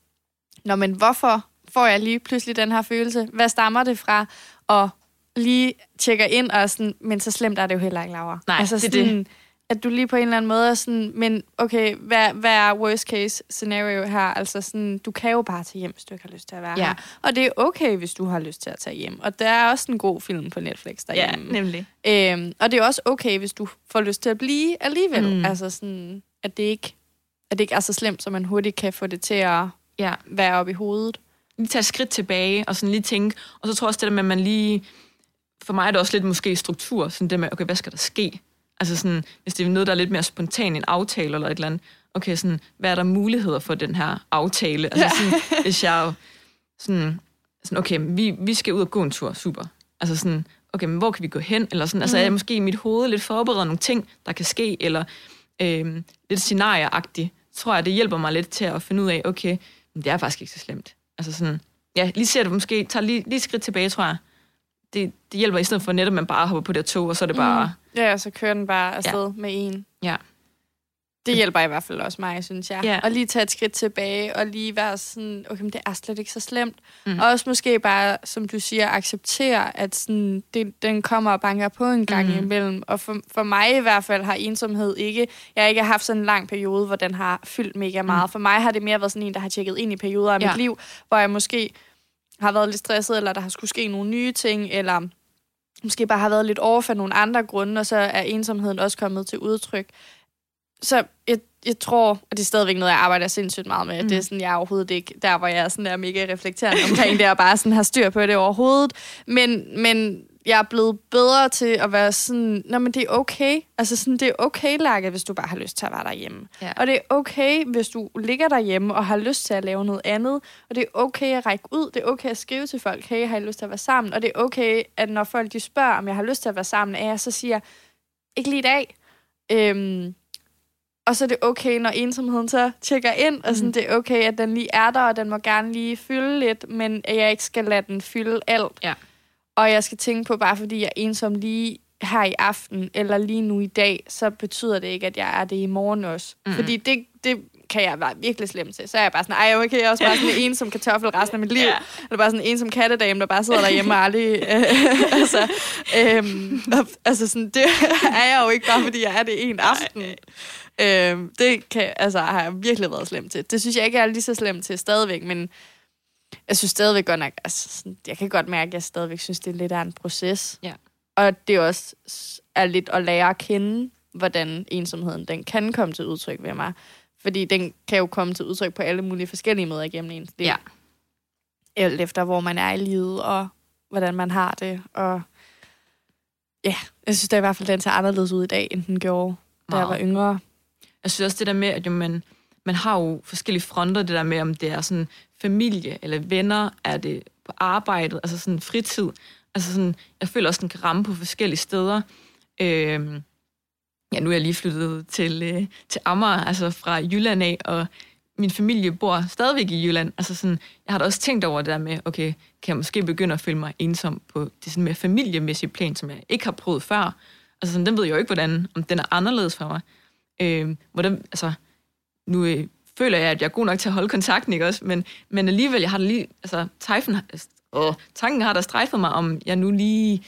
[SPEAKER 1] Nå, men hvorfor får jeg lige pludselig den her følelse? Hvad stammer det fra? Og lige tjekker ind og sådan, men så slemt er det jo heller ikke, Laura.
[SPEAKER 2] Nej,
[SPEAKER 1] altså
[SPEAKER 2] det er
[SPEAKER 1] sådan, At du lige på en eller anden måde er sådan, men okay, hvad, hvad er worst case scenario her? Altså sådan, du kan jo bare tage hjem, hvis du ikke har lyst til at være
[SPEAKER 2] Ja.
[SPEAKER 1] her. Og det er okay, hvis du har lyst til at tage hjem. Og der er også en god film på Netflix
[SPEAKER 2] Ja,
[SPEAKER 1] derhjemme.
[SPEAKER 2] nemlig.
[SPEAKER 1] Øhm, og det er også okay, hvis du får lyst til at blive alligevel.
[SPEAKER 2] Mm.
[SPEAKER 1] Mm. Altså sådan, at det, ikke, at det ikke er så slemt, så man hurtigt kan få det til at
[SPEAKER 2] Ja.
[SPEAKER 1] være oppe i hovedet.
[SPEAKER 2] lige tage et skridt tilbage, og sådan lige tænke, og så tror jeg også det der med, at man lige, for mig er det også lidt måske struktur, sådan det med, okay, hvad skal der ske? Altså sådan, hvis det er noget, der er lidt mere spontan, en aftale eller et eller andet, okay, sådan, hvad er der muligheder for den her aftale? Altså sådan, hvis jeg jo sådan, sådan okay, vi, vi skal ud og gå en tur, super. Altså sådan, okay, men hvor kan vi gå hen? Eller sådan, altså er jeg måske i mit hoved lidt forberedt nogle ting, der kan ske, eller øhm, lidt scenarieagtigt, tror jeg, det hjælper mig lidt til at finde ud af, okay, men det er faktisk ikke så slemt. Altså sådan, ja, lige ser det måske, tager lige, lige skridt tilbage, tror jeg. Det, det hjælper i stedet for netop, at man bare hopper på det tog, og så er det bare,
[SPEAKER 1] Ja, så kører den bare afsted ja. med en.
[SPEAKER 2] ja.
[SPEAKER 1] Det hjælper i hvert fald også mig, synes jeg.
[SPEAKER 2] Ja.
[SPEAKER 1] Og lige tage et skridt tilbage, og lige være sådan, okay, men det er slet ikke så slemt. Mm. Og også måske bare, som du siger, acceptere, at sådan, det, den kommer og banker på en gang
[SPEAKER 2] Mm.
[SPEAKER 1] mm. imellem. Og for, for mig i hvert fald har ensomhed ikke, jeg har ikke haft sådan en lang periode, hvor den har fyldt mega meget. For mig har det mere været sådan en, der har tjekket ind i perioder af
[SPEAKER 2] Ja.
[SPEAKER 1] mit liv, hvor jeg måske har været lidt stresset, eller der har skulle ske nogle nye ting, eller måske bare har været lidt over for nogle andre grunde, og så er ensomheden også kommet til udtryk. Så jeg, jeg tror, og det er stadigvæk noget, jeg arbejder sindssygt meget med. Mm.
[SPEAKER 2] Mm.
[SPEAKER 1] Det er sådan, jeg er overhovedet ikke der, hvor jeg er, sådan, er mega reflekterende omkring det, og bare sådan har styr på det overhovedet. Men, men jeg er blevet bedre til at være sådan, Nå, men det er okay. Altså sådan, det er okay, Lærke, hvis du bare har lyst til at være derhjemme.
[SPEAKER 2] Ja.
[SPEAKER 1] Og det er okay, hvis du ligger derhjemme og har lyst til at lave noget andet. Og det er okay at række ud. Det er okay at skrive til folk, hey, har I lyst til at være sammen? Og det er okay, at når folk de spørger, om jeg har lyst til at være sammen, at jeg så siger, ikke lige i dag. Øhm, og så er det okay, når ensomheden så tjekker ind, og sådan,
[SPEAKER 2] Mhm.
[SPEAKER 1] det er okay, at den lige er der, og den må gerne lige fylde lidt, men at jeg ikke skal lade den fylde alt.
[SPEAKER 2] Ja.
[SPEAKER 1] Og jeg skal tænke på, bare fordi jeg er ensom lige her i aften, eller lige nu i dag, så betyder det ikke, at jeg er det i morgen også.
[SPEAKER 2] Mhm.
[SPEAKER 1] Fordi det, det kan jeg være virkelig slem til. Så er jeg bare sådan, ej, okay, jeg er også bare sådan en ensom kartoffel resten af mit liv.
[SPEAKER 2] Ja.
[SPEAKER 1] Eller bare sådan en ensom kattedame, der bare sidder derhjemme og aldrig... Øh, altså, øhm, altså sådan, det er jeg jo ikke bare, fordi jeg er det en aften. Øhm, det kan, altså, har jeg virkelig været slem til. Det synes jeg ikke, jeg er lige så slem til stadigvæk, men jeg synes stadigvæk godt nok, altså, sådan, jeg kan godt mærke, at jeg stadigvæk synes, det er lidt af en proces.
[SPEAKER 2] Ja.
[SPEAKER 1] Og det også s- er lidt at lære at kende, hvordan ensomheden den kan komme til udtryk ved mig. Fordi den kan jo komme til udtryk på alle mulige forskellige måder igennem ens liv.
[SPEAKER 2] Ja.
[SPEAKER 1] Alt efter, hvor man er i livet, og hvordan man har det. Og ja, jeg synes da i hvert fald, den ser anderledes ud i dag, end den gjorde, da jeg var
[SPEAKER 2] Meget.
[SPEAKER 1] yngre.
[SPEAKER 2] Jeg synes også det der med, at jo, man, man har jo forskellige fronter, det der med, om det er sådan familie eller venner, er det på arbejdet, altså sådan fritid. Altså sådan, jeg føler også, den kan ramme på forskellige steder. Øhm, ja, nu er jeg lige flyttet til, øh, til Amager, altså fra Jylland af, og min familie bor stadigvæk i Jylland. Altså sådan, jeg har da også tænkt over det der med, okay, kan jeg måske begynde at føle mig ensom på det sådan mere familiemæssige plan, som jeg ikke har prøvet før. Altså sådan, den ved jeg jo ikke, hvordan, om den er anderledes for mig. Øh, hvordan, altså, nu øh, føler jeg, at jeg er god nok til at holde kontakten, ikke også? Men, men alligevel, jeg har da lige, altså, tejfen, har- åh, tanken har der strejfet mig, om jeg nu lige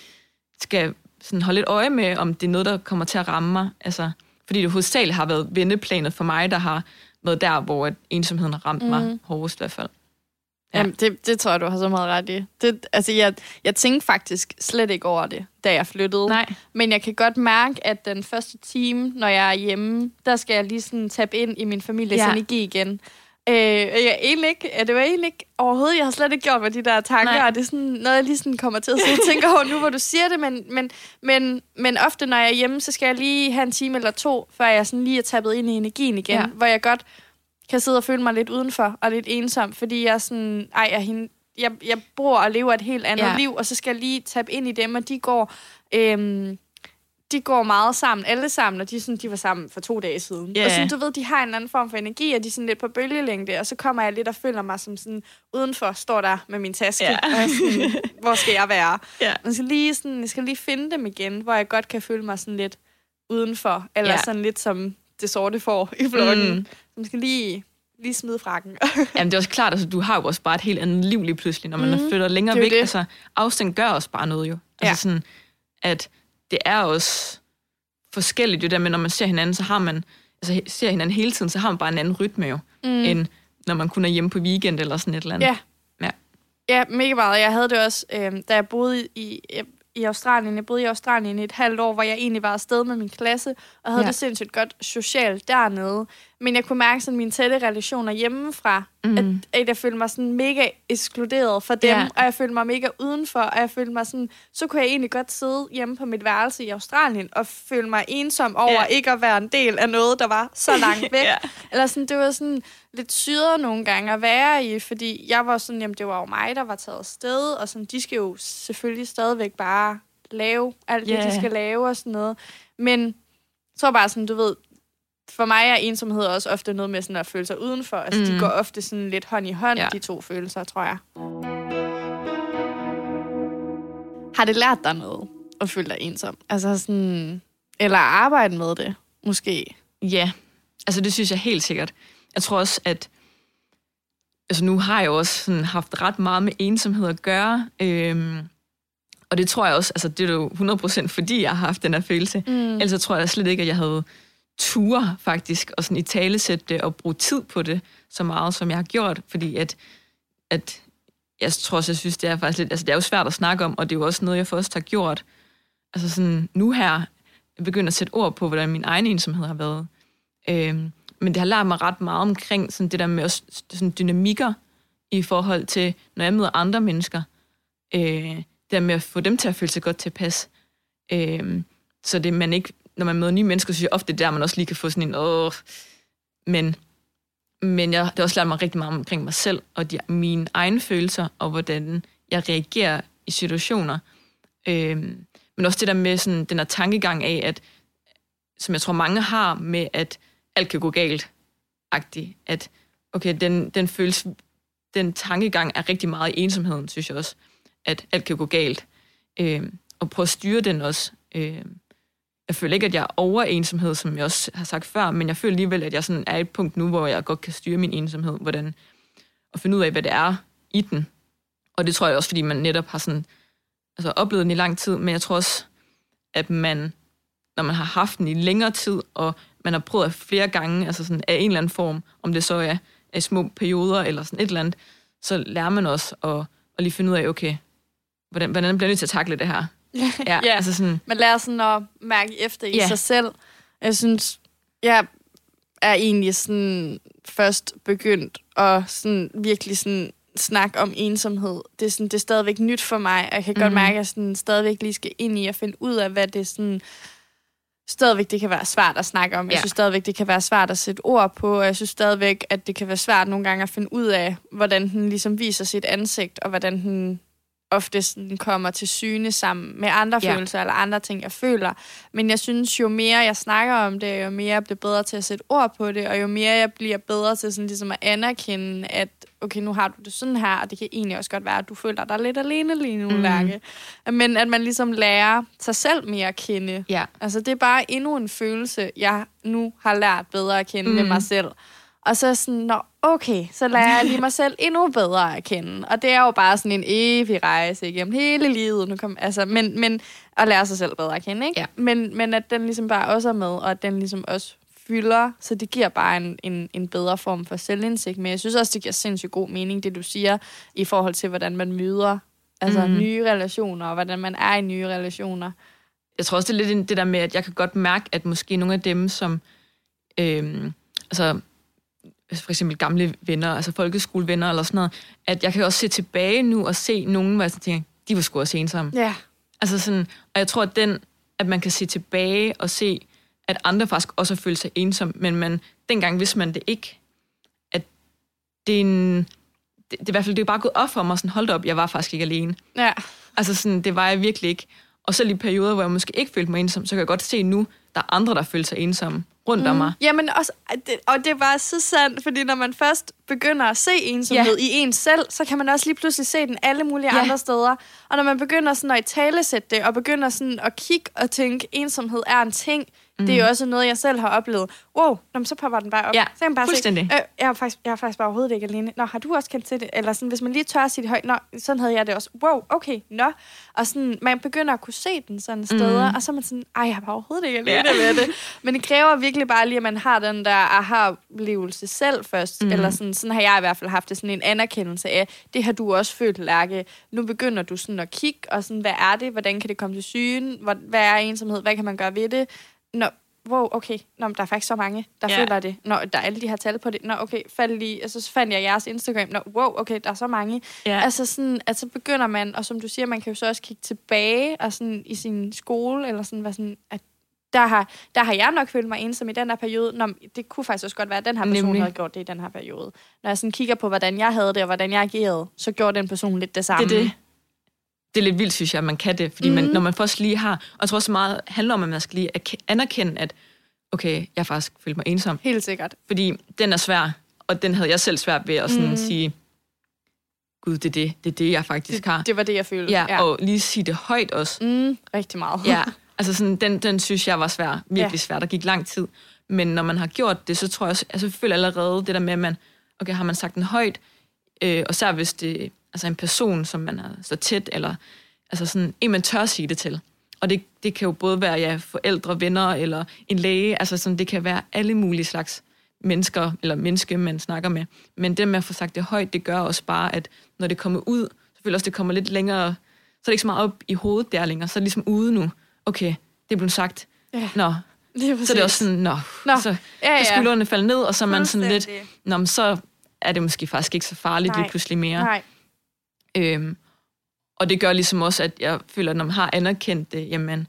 [SPEAKER 2] skal sådan holde et øje med, om det er noget, der kommer til at ramme mig. Altså, fordi det hovedsageligt har været vendeplanet for mig, der har været der, hvor at ensomheden har ramt mm. mig
[SPEAKER 1] Mhm.
[SPEAKER 2] hårdest i hvert fald.
[SPEAKER 1] Ja.
[SPEAKER 2] Ja.
[SPEAKER 1] Jamen, det, det tror jeg, du har så meget ret i. Det, altså, jeg, jeg tænkte faktisk slet ikke over det, da jeg flyttede.
[SPEAKER 2] Nej.
[SPEAKER 1] Men jeg kan godt mærke, at den første time, når jeg er hjemme, der skal jeg lige sådan tabe ind i min families
[SPEAKER 2] Ja.
[SPEAKER 1] energi igen. Øh, jeg egentlig ikke, ja, det var egentlig ikke overhovedet, jeg har slet ikke gjort med de der tanker,
[SPEAKER 2] Nej.
[SPEAKER 1] og det er sådan noget, jeg lige sådan kommer til at sidde og tænke over nu, hvor du siger det, men, men, men, men ofte, når jeg er hjemme, så skal jeg lige have en time eller to, før jeg sådan lige er tabet ind i energien igen,
[SPEAKER 2] ja.
[SPEAKER 1] hvor jeg godt kan sidde og føle mig lidt udenfor og lidt ensom, fordi jeg er sådan, ej, jeg, hende, jeg, jeg bor og lever et helt andet
[SPEAKER 2] Ja.
[SPEAKER 1] liv, og så skal jeg lige tabe ind i dem, og de går, øhm, de går meget sammen, alle sammen, og de, sådan, de var sammen for to dage siden.
[SPEAKER 2] Ja.
[SPEAKER 1] Og sådan, du ved, de har en anden form for energi, og de er sådan lidt på bølgelængde, og så kommer jeg lidt og føler mig som sådan, udenfor står der med min taske,
[SPEAKER 2] ja.
[SPEAKER 1] og jeg sådan, hvor skal jeg være?
[SPEAKER 2] Ja.
[SPEAKER 1] Man skal lige sådan, jeg skal lige finde dem igen, hvor jeg godt kan føle mig sådan lidt udenfor, eller
[SPEAKER 2] ja.
[SPEAKER 1] sådan lidt som det sorte får i flokken.
[SPEAKER 2] Mm.
[SPEAKER 1] Mm. Man skal lige, lige smide frakken.
[SPEAKER 2] Jamen, det er også klart, altså, du har jo også bare et helt andet liv lige pludselig, når man mm. Flytter længere
[SPEAKER 1] er
[SPEAKER 2] væk.
[SPEAKER 1] det.
[SPEAKER 2] Altså, afstand gør også bare noget jo. Altså
[SPEAKER 1] Ja.
[SPEAKER 2] sådan, at det er også forskelligt jo der med, når man ser hinanden, så har man, altså ser hinanden hele tiden, så har man bare en anden rytme jo, mm. end når man kun er hjemme på weekend eller sådan et eller andet.
[SPEAKER 1] Ja.
[SPEAKER 2] Ja.
[SPEAKER 1] Ja, mega meget. Jeg havde det også, øh, da jeg boede i, i Australien. Jeg boede i Australien i et halvt år, hvor jeg egentlig var afsted med min klasse, og havde
[SPEAKER 2] Ja.
[SPEAKER 1] det sindssygt godt socialt dernede. Men jeg kunne mærke sådan mine tætte relationer hjemmefra,
[SPEAKER 2] Mm.
[SPEAKER 1] at, at jeg følte mig sådan mega ekskluderet fra dem,
[SPEAKER 2] ja.
[SPEAKER 1] og jeg følte mig mega udenfor, og jeg følte mig sådan, så kunne jeg egentlig godt sidde hjemme på mit værelse i Australien og føle mig ensom over
[SPEAKER 2] ja.
[SPEAKER 1] ikke at være en del af noget, der var så langt væk.
[SPEAKER 2] Ja.
[SPEAKER 1] Eller sådan, det var sådan lidt syret nogle gange at være i, fordi jeg var sådan, jamen det var jo mig, der var taget afsted, og sådan, de skal jo selvfølgelig stadigvæk bare lave alt det,
[SPEAKER 2] Ja.
[SPEAKER 1] de skal lave og sådan noget. Men tror bare sådan, du ved, for mig er ensomhed også ofte noget med sådan at føle sig udenfor. Altså, mm. De går ofte sådan lidt hånd i hånd,
[SPEAKER 2] Ja.
[SPEAKER 1] de to følelser, tror jeg. Har det lært dig noget at føle dig ensom? Altså sådan, eller arbejde med det, måske?
[SPEAKER 2] Ja, altså det synes jeg helt sikkert. Jeg tror også, at altså nu har jeg også sådan haft ret meget med ensomhed at gøre, øhm, og det tror jeg også, altså det er jo 100% fordi jeg har haft den her følelse. Mm. Ellers tror jeg slet ikke, at jeg havde ture faktisk, og sådan i talesætte det og bruge tid på det så meget, som jeg har gjort, fordi at, at jeg tror også, jeg synes, det er faktisk lidt, altså det er jo svært at snakke om, og det er jo også noget, jeg først har gjort. Altså sådan nu her, jeg begynder at sætte ord på, hvordan min egen ensomhed har været. Øhm, men det har lært mig ret meget omkring sådan det der med også, sådan dynamikker i forhold til, når jeg møder andre mennesker. Øh, det der med at få dem til at føle sig godt tilpas. Øh, så det man ikke, når man møder nye mennesker, synes jeg ofte, det er der, man også lige kan få sådan en, åh, men, men jeg, det har også lært mig rigtig meget omkring mig selv, og de, mine egne følelser, og hvordan jeg reagerer i situationer. Øhm, men også det der med sådan, den her tankegang af, at, som jeg tror mange har med, at alt kan gå galt, agtig, at okay, den, den føles, den tankegang er rigtig meget i ensomheden, synes jeg også, at alt kan gå galt. Øhm, og prøve at styre den også. Øhm, jeg føler ikke, at jeg er over ensomhed, som jeg også har sagt før, men jeg føler alligevel, at jeg sådan er et punkt nu, hvor jeg godt kan styre min ensomhed, hvordan, og finde ud af, hvad det er i den. Og det tror jeg også, fordi man netop har sådan, altså oplevet den i lang tid, men jeg tror også, at man, når man har haft den i længere tid, og man har prøvet flere gange, altså sådan af en eller anden form, om det så er af små perioder eller sådan et eller andet, så lærer man også at, at lige finde ud af, okay, hvordan, hvordan bliver jeg nødt til at takle det her?
[SPEAKER 1] Ja, ja. Altså sådan, man lærer sådan at mærke efter i ja. sig selv. Jeg synes, jeg er egentlig sådan først begyndt at sådan virkelig sådan snakke om ensomhed. Det er, sådan, det er stadigvæk nyt for mig, og jeg kan mm. godt mærke, at jeg sådan stadigvæk lige skal ind i at finde ud af, hvad det sådan stadigvæk, det kan være svært at snakke om. Jeg synes stadigvæk, det kan være svært at sætte ord på, og jeg synes stadigvæk, at det kan være svært nogle gange at finde ud af, hvordan den ligesom viser sit ansigt, og hvordan den ofte sådan kommer til syne sammen med andre ja. følelser eller andre ting, jeg føler. Men jeg synes, jo mere jeg snakker om det, jo mere jeg bliver bedre til at sætte ord på det, og jo mere jeg bliver bedre til sådan ligesom at anerkende, at okay, nu har du det sådan her, og det kan egentlig også godt være, at du føler dig lidt alene lige nu, mm. Lærke. Men at man ligesom lærer sig selv mere at kende. Ja. Altså, det er bare endnu en følelse, jeg nu har lært bedre at kende mm. med mig selv. Og så sådan, nå, okay, så lærer jeg lige mig selv endnu bedre at kende. Og det er jo bare sådan en evig rejse igennem hele livet. Nu kom, altså, men, men at lære sig selv bedre at kende, ikke? Ja. Men, men at den ligesom bare også er med, og at den ligesom også fylder, så det giver bare en, en, en bedre form for selvindsigt. Men jeg synes også, det giver sindssygt god mening, det du siger, i forhold til, hvordan man møder altså mm. nye relationer, og hvordan man er i nye relationer.
[SPEAKER 2] Jeg tror også, det er lidt det der med, at jeg kan godt mærke, at måske nogle af dem, som... Øhm, altså for eksempel gamle venner, altså folkeskolevenner eller sådan noget, at jeg kan også se tilbage nu og se nogen, hvor jeg tænker, de var sgu også ensomme. Ja. Altså sådan, og jeg tror, at den, at man kan se tilbage og se, at andre faktisk også har følt sig ensom, men man, dengang vidste man det ikke. At det er en, det, det, i hvert fald, det er bare gået op for mig, sådan, hold op, jeg var faktisk ikke alene. Ja. Altså sådan, det var jeg virkelig ikke. Og selv i perioder, hvor jeg måske ikke følte mig ensom, så kan jeg godt se nu, der er andre, der føler sig ensomme rundt mm. om mig.
[SPEAKER 1] Jamen også, og det bare så sandt, fordi når man først begynder at se ensomhed ja. i en selv, så kan man også lige pludselig se den alle mulige ja. andre steder. Og når man begynder sådan at i talesætte det, og begynder sådan at kigge og tænke, ensomhed er en ting, Mm. Det er jo også noget, jeg selv har oplevet. Wow, nå, så popper den bare op.
[SPEAKER 2] Ja,
[SPEAKER 1] så kan
[SPEAKER 2] bare fuldstændig.
[SPEAKER 1] Se, øh, jeg, har faktisk, jeg har faktisk bare overhovedet ikke alene. Nå, har du også kendt til det? Eller sådan, hvis man lige tør at sige det højt, nå, sådan havde jeg det også. Wow, okay, nå. Og sådan, man begynder at kunne se den sådan steder, mm. og så er man sådan, ej, jeg har bare overhovedet ikke alene ja. med det. Men det kræver virkelig bare lige, at man har den der aha-oplevelse selv først. Mm. Eller sådan, sådan har jeg i hvert fald haft det, sådan en anerkendelse af, det har du også følt, Lærke. Nu begynder du sådan at kigge, og sådan, hvad er det? Hvordan kan det komme til syne? Hvad er ensomhed? Hvad kan man gøre ved det? Nå, wow, okay, Nå, der er faktisk så mange, der ja. føler det. Nå, der er alle de her tal på det. Nå, okay, fald lige, altså, så fandt jeg jeres Instagram. Nå, wow, okay, der er så mange. Ja. Altså sådan, at så begynder man, og som du siger, man kan jo så også kigge tilbage og sådan, i sin skole, eller sådan, hvad sådan, at der har, der har jeg nok følt mig ensom i den her periode. Nå, det kunne faktisk også godt være, at den her person Nemlig. havde gjort det i den her periode. Når jeg sådan kigger på, hvordan jeg havde det, og hvordan jeg agerede, så gjorde den person lidt det samme.
[SPEAKER 2] Det er det det er lidt vildt, synes jeg, at man kan det. Fordi mm. man, mhm. når man først lige har... Og jeg tror også meget handler om, at man skal lige anerkende, at okay, jeg faktisk følte mig ensom.
[SPEAKER 1] Helt sikkert.
[SPEAKER 2] Fordi den er svær, og den havde jeg selv svært ved at sådan mm. sige, gud, det er det, det er det, jeg faktisk
[SPEAKER 1] det,
[SPEAKER 2] har.
[SPEAKER 1] Det var det, jeg følte.
[SPEAKER 2] Ja, ja, og lige sige det højt også.
[SPEAKER 1] Mm, rigtig meget.
[SPEAKER 2] ja, Altså sådan, den, den synes jeg var svær, virkelig ja. svær. Der gik lang tid. Men når man har gjort det, så tror jeg, altså jeg føler allerede det der med, at man, okay, har man sagt den højt, øh, og så hvis det altså en person, som man er så tæt, eller altså sådan en, man tør sige det til. Og det, det kan jo både være ja, forældre, venner eller en læge. Altså sådan, det kan være alle mulige slags mennesker, eller menneske, man snakker med. Men det med at få sagt det højt, det gør også bare, at når det kommer ud, så føler også, det kommer lidt længere, så er det ikke så meget op i hovedet der længere, så er det ligesom ude nu. Okay, det er blevet sagt. Ja. Nå, det så det er også sådan, nå, nå. så ja, ja. skuldrene falder ned, og så er man sådan lidt, nå, men så er det måske faktisk ikke så farligt Nej. lige pludselig mere. Nej. Øhm, og det gør ligesom også, at jeg føler, at når man har anerkendt det, jamen,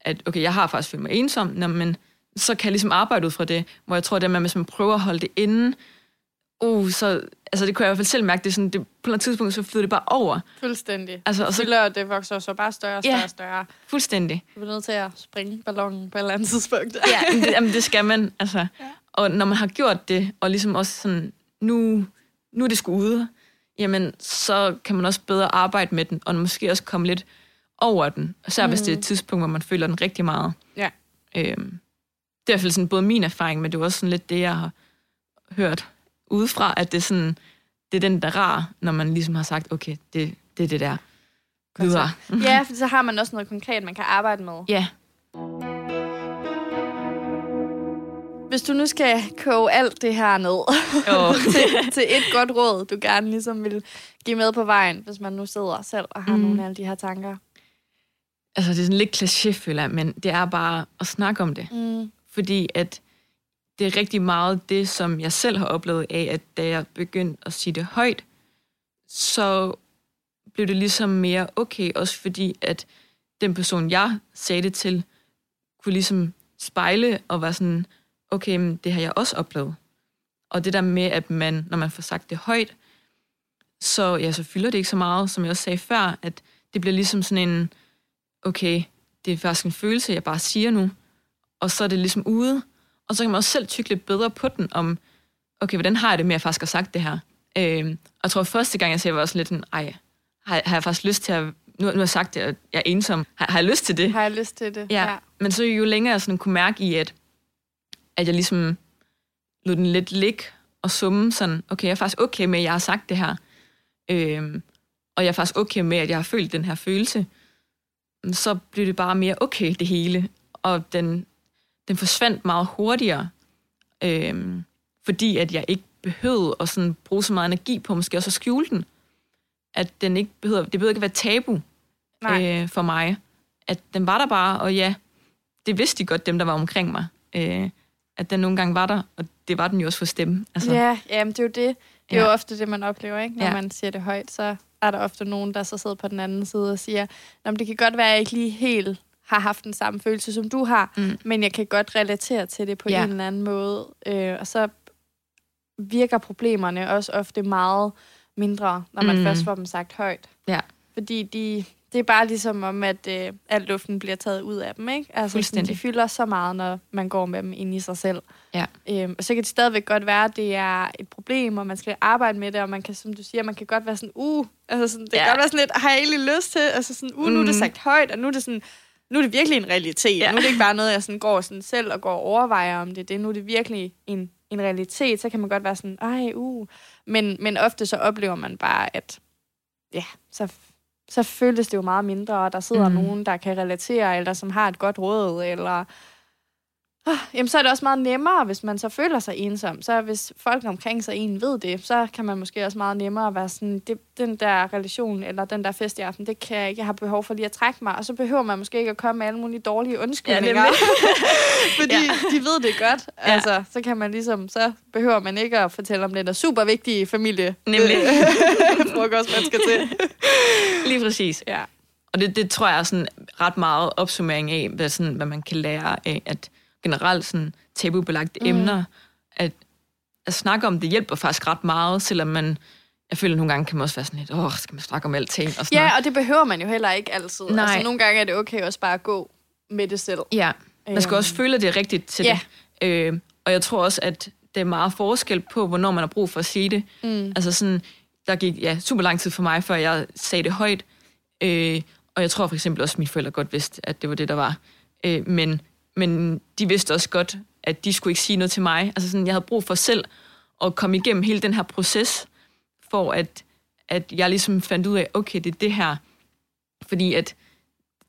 [SPEAKER 2] at okay, jeg har faktisk følt mig ensom, nå, men så kan jeg ligesom arbejde ud fra det, hvor jeg tror, at hvis man prøver at holde det inde, uh, så, altså det kunne jeg i hvert fald selv mærke, det sådan, det, på et tidspunkt, så flyder det bare over.
[SPEAKER 1] Fuldstændig. Altså, og så, Fylder, det vokser så bare større og større ja, og større.
[SPEAKER 2] fuldstændig.
[SPEAKER 1] Du er nødt til at springe ballonen på et eller andet tidspunkt.
[SPEAKER 2] ja, men det, jamen, det skal man, altså. Ja. Og når man har gjort det, og ligesom også sådan, nu, nu er det sgu ude, jamen, så kan man også bedre arbejde med den, og måske også komme lidt over den. Især mm. hvis det er et mm. tidspunkt, hvor man føler den rigtig meget. Ja. Øhm, det er i hvert fald sådan både min erfaring, men det er også sådan lidt det, jeg har hørt udefra, at det er sådan, det er den, der rar, når man ligesom har sagt, okay, det, det er det der.
[SPEAKER 1] Videre. ja, for så har man også noget konkret, man kan arbejde med.
[SPEAKER 2] Ja.
[SPEAKER 1] Hvis du nu skal koge alt det her ned oh. til, til et godt råd, du gerne ligesom vil give med på vejen, hvis man nu sidder selv og har mm. nogle af de her tanker.
[SPEAKER 2] Altså, det er sådan lidt kliché, føler men det er bare at snakke om det. Mm. Fordi at det er rigtig meget det, som jeg selv har oplevet af, at da jeg begyndte at sige det højt, så blev det ligesom mere okay, også fordi at den person, jeg sagde det til, kunne ligesom spejle og var sådan, okay, men det har jeg også oplevet. Og det der med, at man, når man får sagt det højt, så, ja, så fylder det ikke så meget, som jeg også sagde før, at det bliver ligesom sådan en, okay, det er faktisk en følelse, jeg bare siger nu, og så er det ligesom ude, og så kan man også selv tykke lidt bedre på den, om, okay, hvordan har jeg det med, at jeg faktisk har sagt det her? Øh, og jeg tror, første gang, jeg sagde, var også lidt sådan, ej, har, har jeg faktisk lyst til at, nu, nu har jeg sagt det, at jeg er ensom, har, har jeg lyst til det?
[SPEAKER 1] Har jeg lyst til det,
[SPEAKER 2] ja. ja. Men så jo længere jeg sådan kunne mærke i, at, at jeg ligesom lod den lidt ligge og summe sådan, okay, jeg er faktisk okay med, at jeg har sagt det her. Øh, og jeg er faktisk okay med, at jeg har følt den her følelse. Så blev det bare mere okay, det hele. Og den den forsvandt meget hurtigere, øhm, fordi at jeg ikke behøvede at sådan bruge så meget energi på måske også at skjule den. At den ikke behøver, det behøver ikke at være tabu øh, for mig. At den var der bare, og ja, det vidste de godt, dem der var omkring mig. Øh, at den nogle gange var der, og det var den jo også for stemme.
[SPEAKER 1] Altså. Ja, jamen, det er jo det. Det er ja. jo ofte det, man oplever, ikke? Når ja. man siger det højt, så er der ofte nogen, der så sidder på den anden side og siger, det kan godt være, at jeg ikke lige helt har haft den samme følelse, som du har, mm. men jeg kan godt relatere til det på ja. en eller anden måde. Øh, og så virker problemerne også ofte meget mindre, når man mm. først får dem sagt højt. Ja. Fordi de, det er bare ligesom om, at øh, al luften bliver taget ud af dem. Ikke? Altså, sådan, de fylder så meget, når man går med dem ind i sig selv. Ja. Øhm, og så kan det stadigvæk godt være, at det er et problem, og man skal arbejde med det, og man kan, som du siger, man kan godt være sådan, uh, altså sådan, det ja. kan godt være sådan lidt, har jeg egentlig lyst til, altså sådan, uh, nu er det mm. sagt højt, og nu er det sådan, nu er det virkelig en realitet. Ja. Nu er det ikke bare noget, jeg sådan går sådan selv og går og overvejer om det. det. Nu er det virkelig en, en realitet. Så kan man godt være sådan, ej, uh. Men, men ofte så oplever man bare, at ja, så, så føles det jo meget mindre, og der sidder mm. nogen, der kan relatere, eller som har et godt råd, eller oh, jamen, så er det også meget nemmere, hvis man så føler sig ensom. Så hvis folk omkring sig en ved det, så kan man måske også meget nemmere være sådan, det, den der relation eller den der fest i aften, det kan jeg ikke. Jeg har behov for lige at trække mig. Og så behøver man måske ikke at komme med alle mulige dårlige undskyldninger. Ja, fordi ja. de ved det godt. Ja. Altså, så kan man ligesom, så behøver man ikke at fortælle om det der super vigtige familie. Nemlig. Frokost, man skal til.
[SPEAKER 2] lige præcis. Ja. Og det, det tror jeg er sådan ret meget opsummering af, hvad, sådan, hvad man kan lære af, at generelt sådan tabubelagte mm. emner, at, at snakke om det hjælper faktisk ret meget, selvom man, jeg føler nogle gange kan man også være sådan lidt, åh, skal man snakke om alting? Og sådan
[SPEAKER 1] ja, noget. og det behøver man jo heller ikke altid. Nej. Altså, nogle gange er det okay også bare at gå med det selv.
[SPEAKER 2] Ja, man skal også øhm. føle, at det er rigtigt til ja. det. Øh, og jeg tror også, at det er meget forskel på, hvornår man har brug for at sige det. Mm. Altså sådan, der gik ja, super lang tid for mig, før jeg sagde det højt. Øh, og jeg tror for eksempel også, at mine forældre godt vidste, at det var det, der var. Øh, men, men de vidste også godt, at de skulle ikke sige noget til mig. Altså sådan, jeg havde brug for selv at komme igennem hele den her proces, for at, at jeg ligesom fandt ud af, okay, det er det her. Fordi at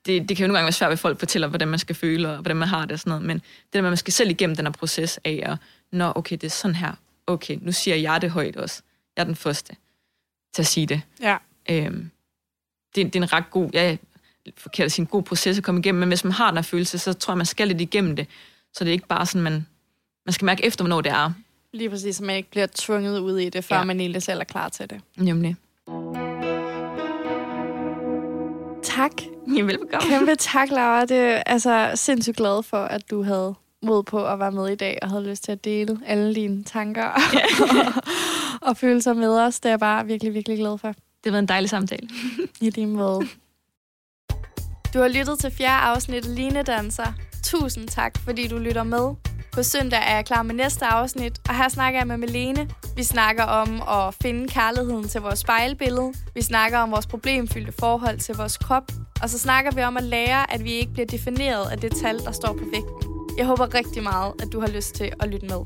[SPEAKER 2] det, det kan jo nogle gange være svært, at folk fortæller, hvordan man skal føle, og hvordan man har det og sådan noget, men det der med, at man skal selv igennem den her proces af at, nå, okay, det er sådan her. Okay, nu siger jeg det højt også. Jeg er den første til at sige det.
[SPEAKER 1] Ja.
[SPEAKER 2] Øhm, det, det er en ret god, ja, forkert at sige, en god proces at komme igennem, men hvis man har den her følelse, så tror jeg, man skal lidt igennem det. Så det er ikke bare sådan, man, man skal mærke efter, hvornår det er.
[SPEAKER 1] Lige præcis, så man ikke bliver tvunget ud i det, før ja. man egentlig selv er klar til det.
[SPEAKER 2] Nemlig.
[SPEAKER 1] Tak.
[SPEAKER 2] Ja, velbekomme.
[SPEAKER 1] Kæmpe tak, Laura. Det er altså sindssygt glad for, at du havde mod på at være med i dag, og havde lyst til at dele alle dine tanker ja. og, og følelser med os. Det er jeg bare virkelig, virkelig glad for.
[SPEAKER 2] Det har været en dejlig samtale.
[SPEAKER 1] I lige måde. Du har lyttet til fjerde afsnit af Line Danser. Tusind tak, fordi du lytter med. På søndag er jeg klar med næste afsnit, og her snakker jeg med Melene. Vi snakker om at finde kærligheden til vores spejlbillede. Vi snakker om vores problemfyldte forhold til vores krop. Og så snakker vi om at lære, at vi ikke bliver defineret af det tal, der står på vægten. Jeg håber rigtig meget, at du har lyst til at lytte med.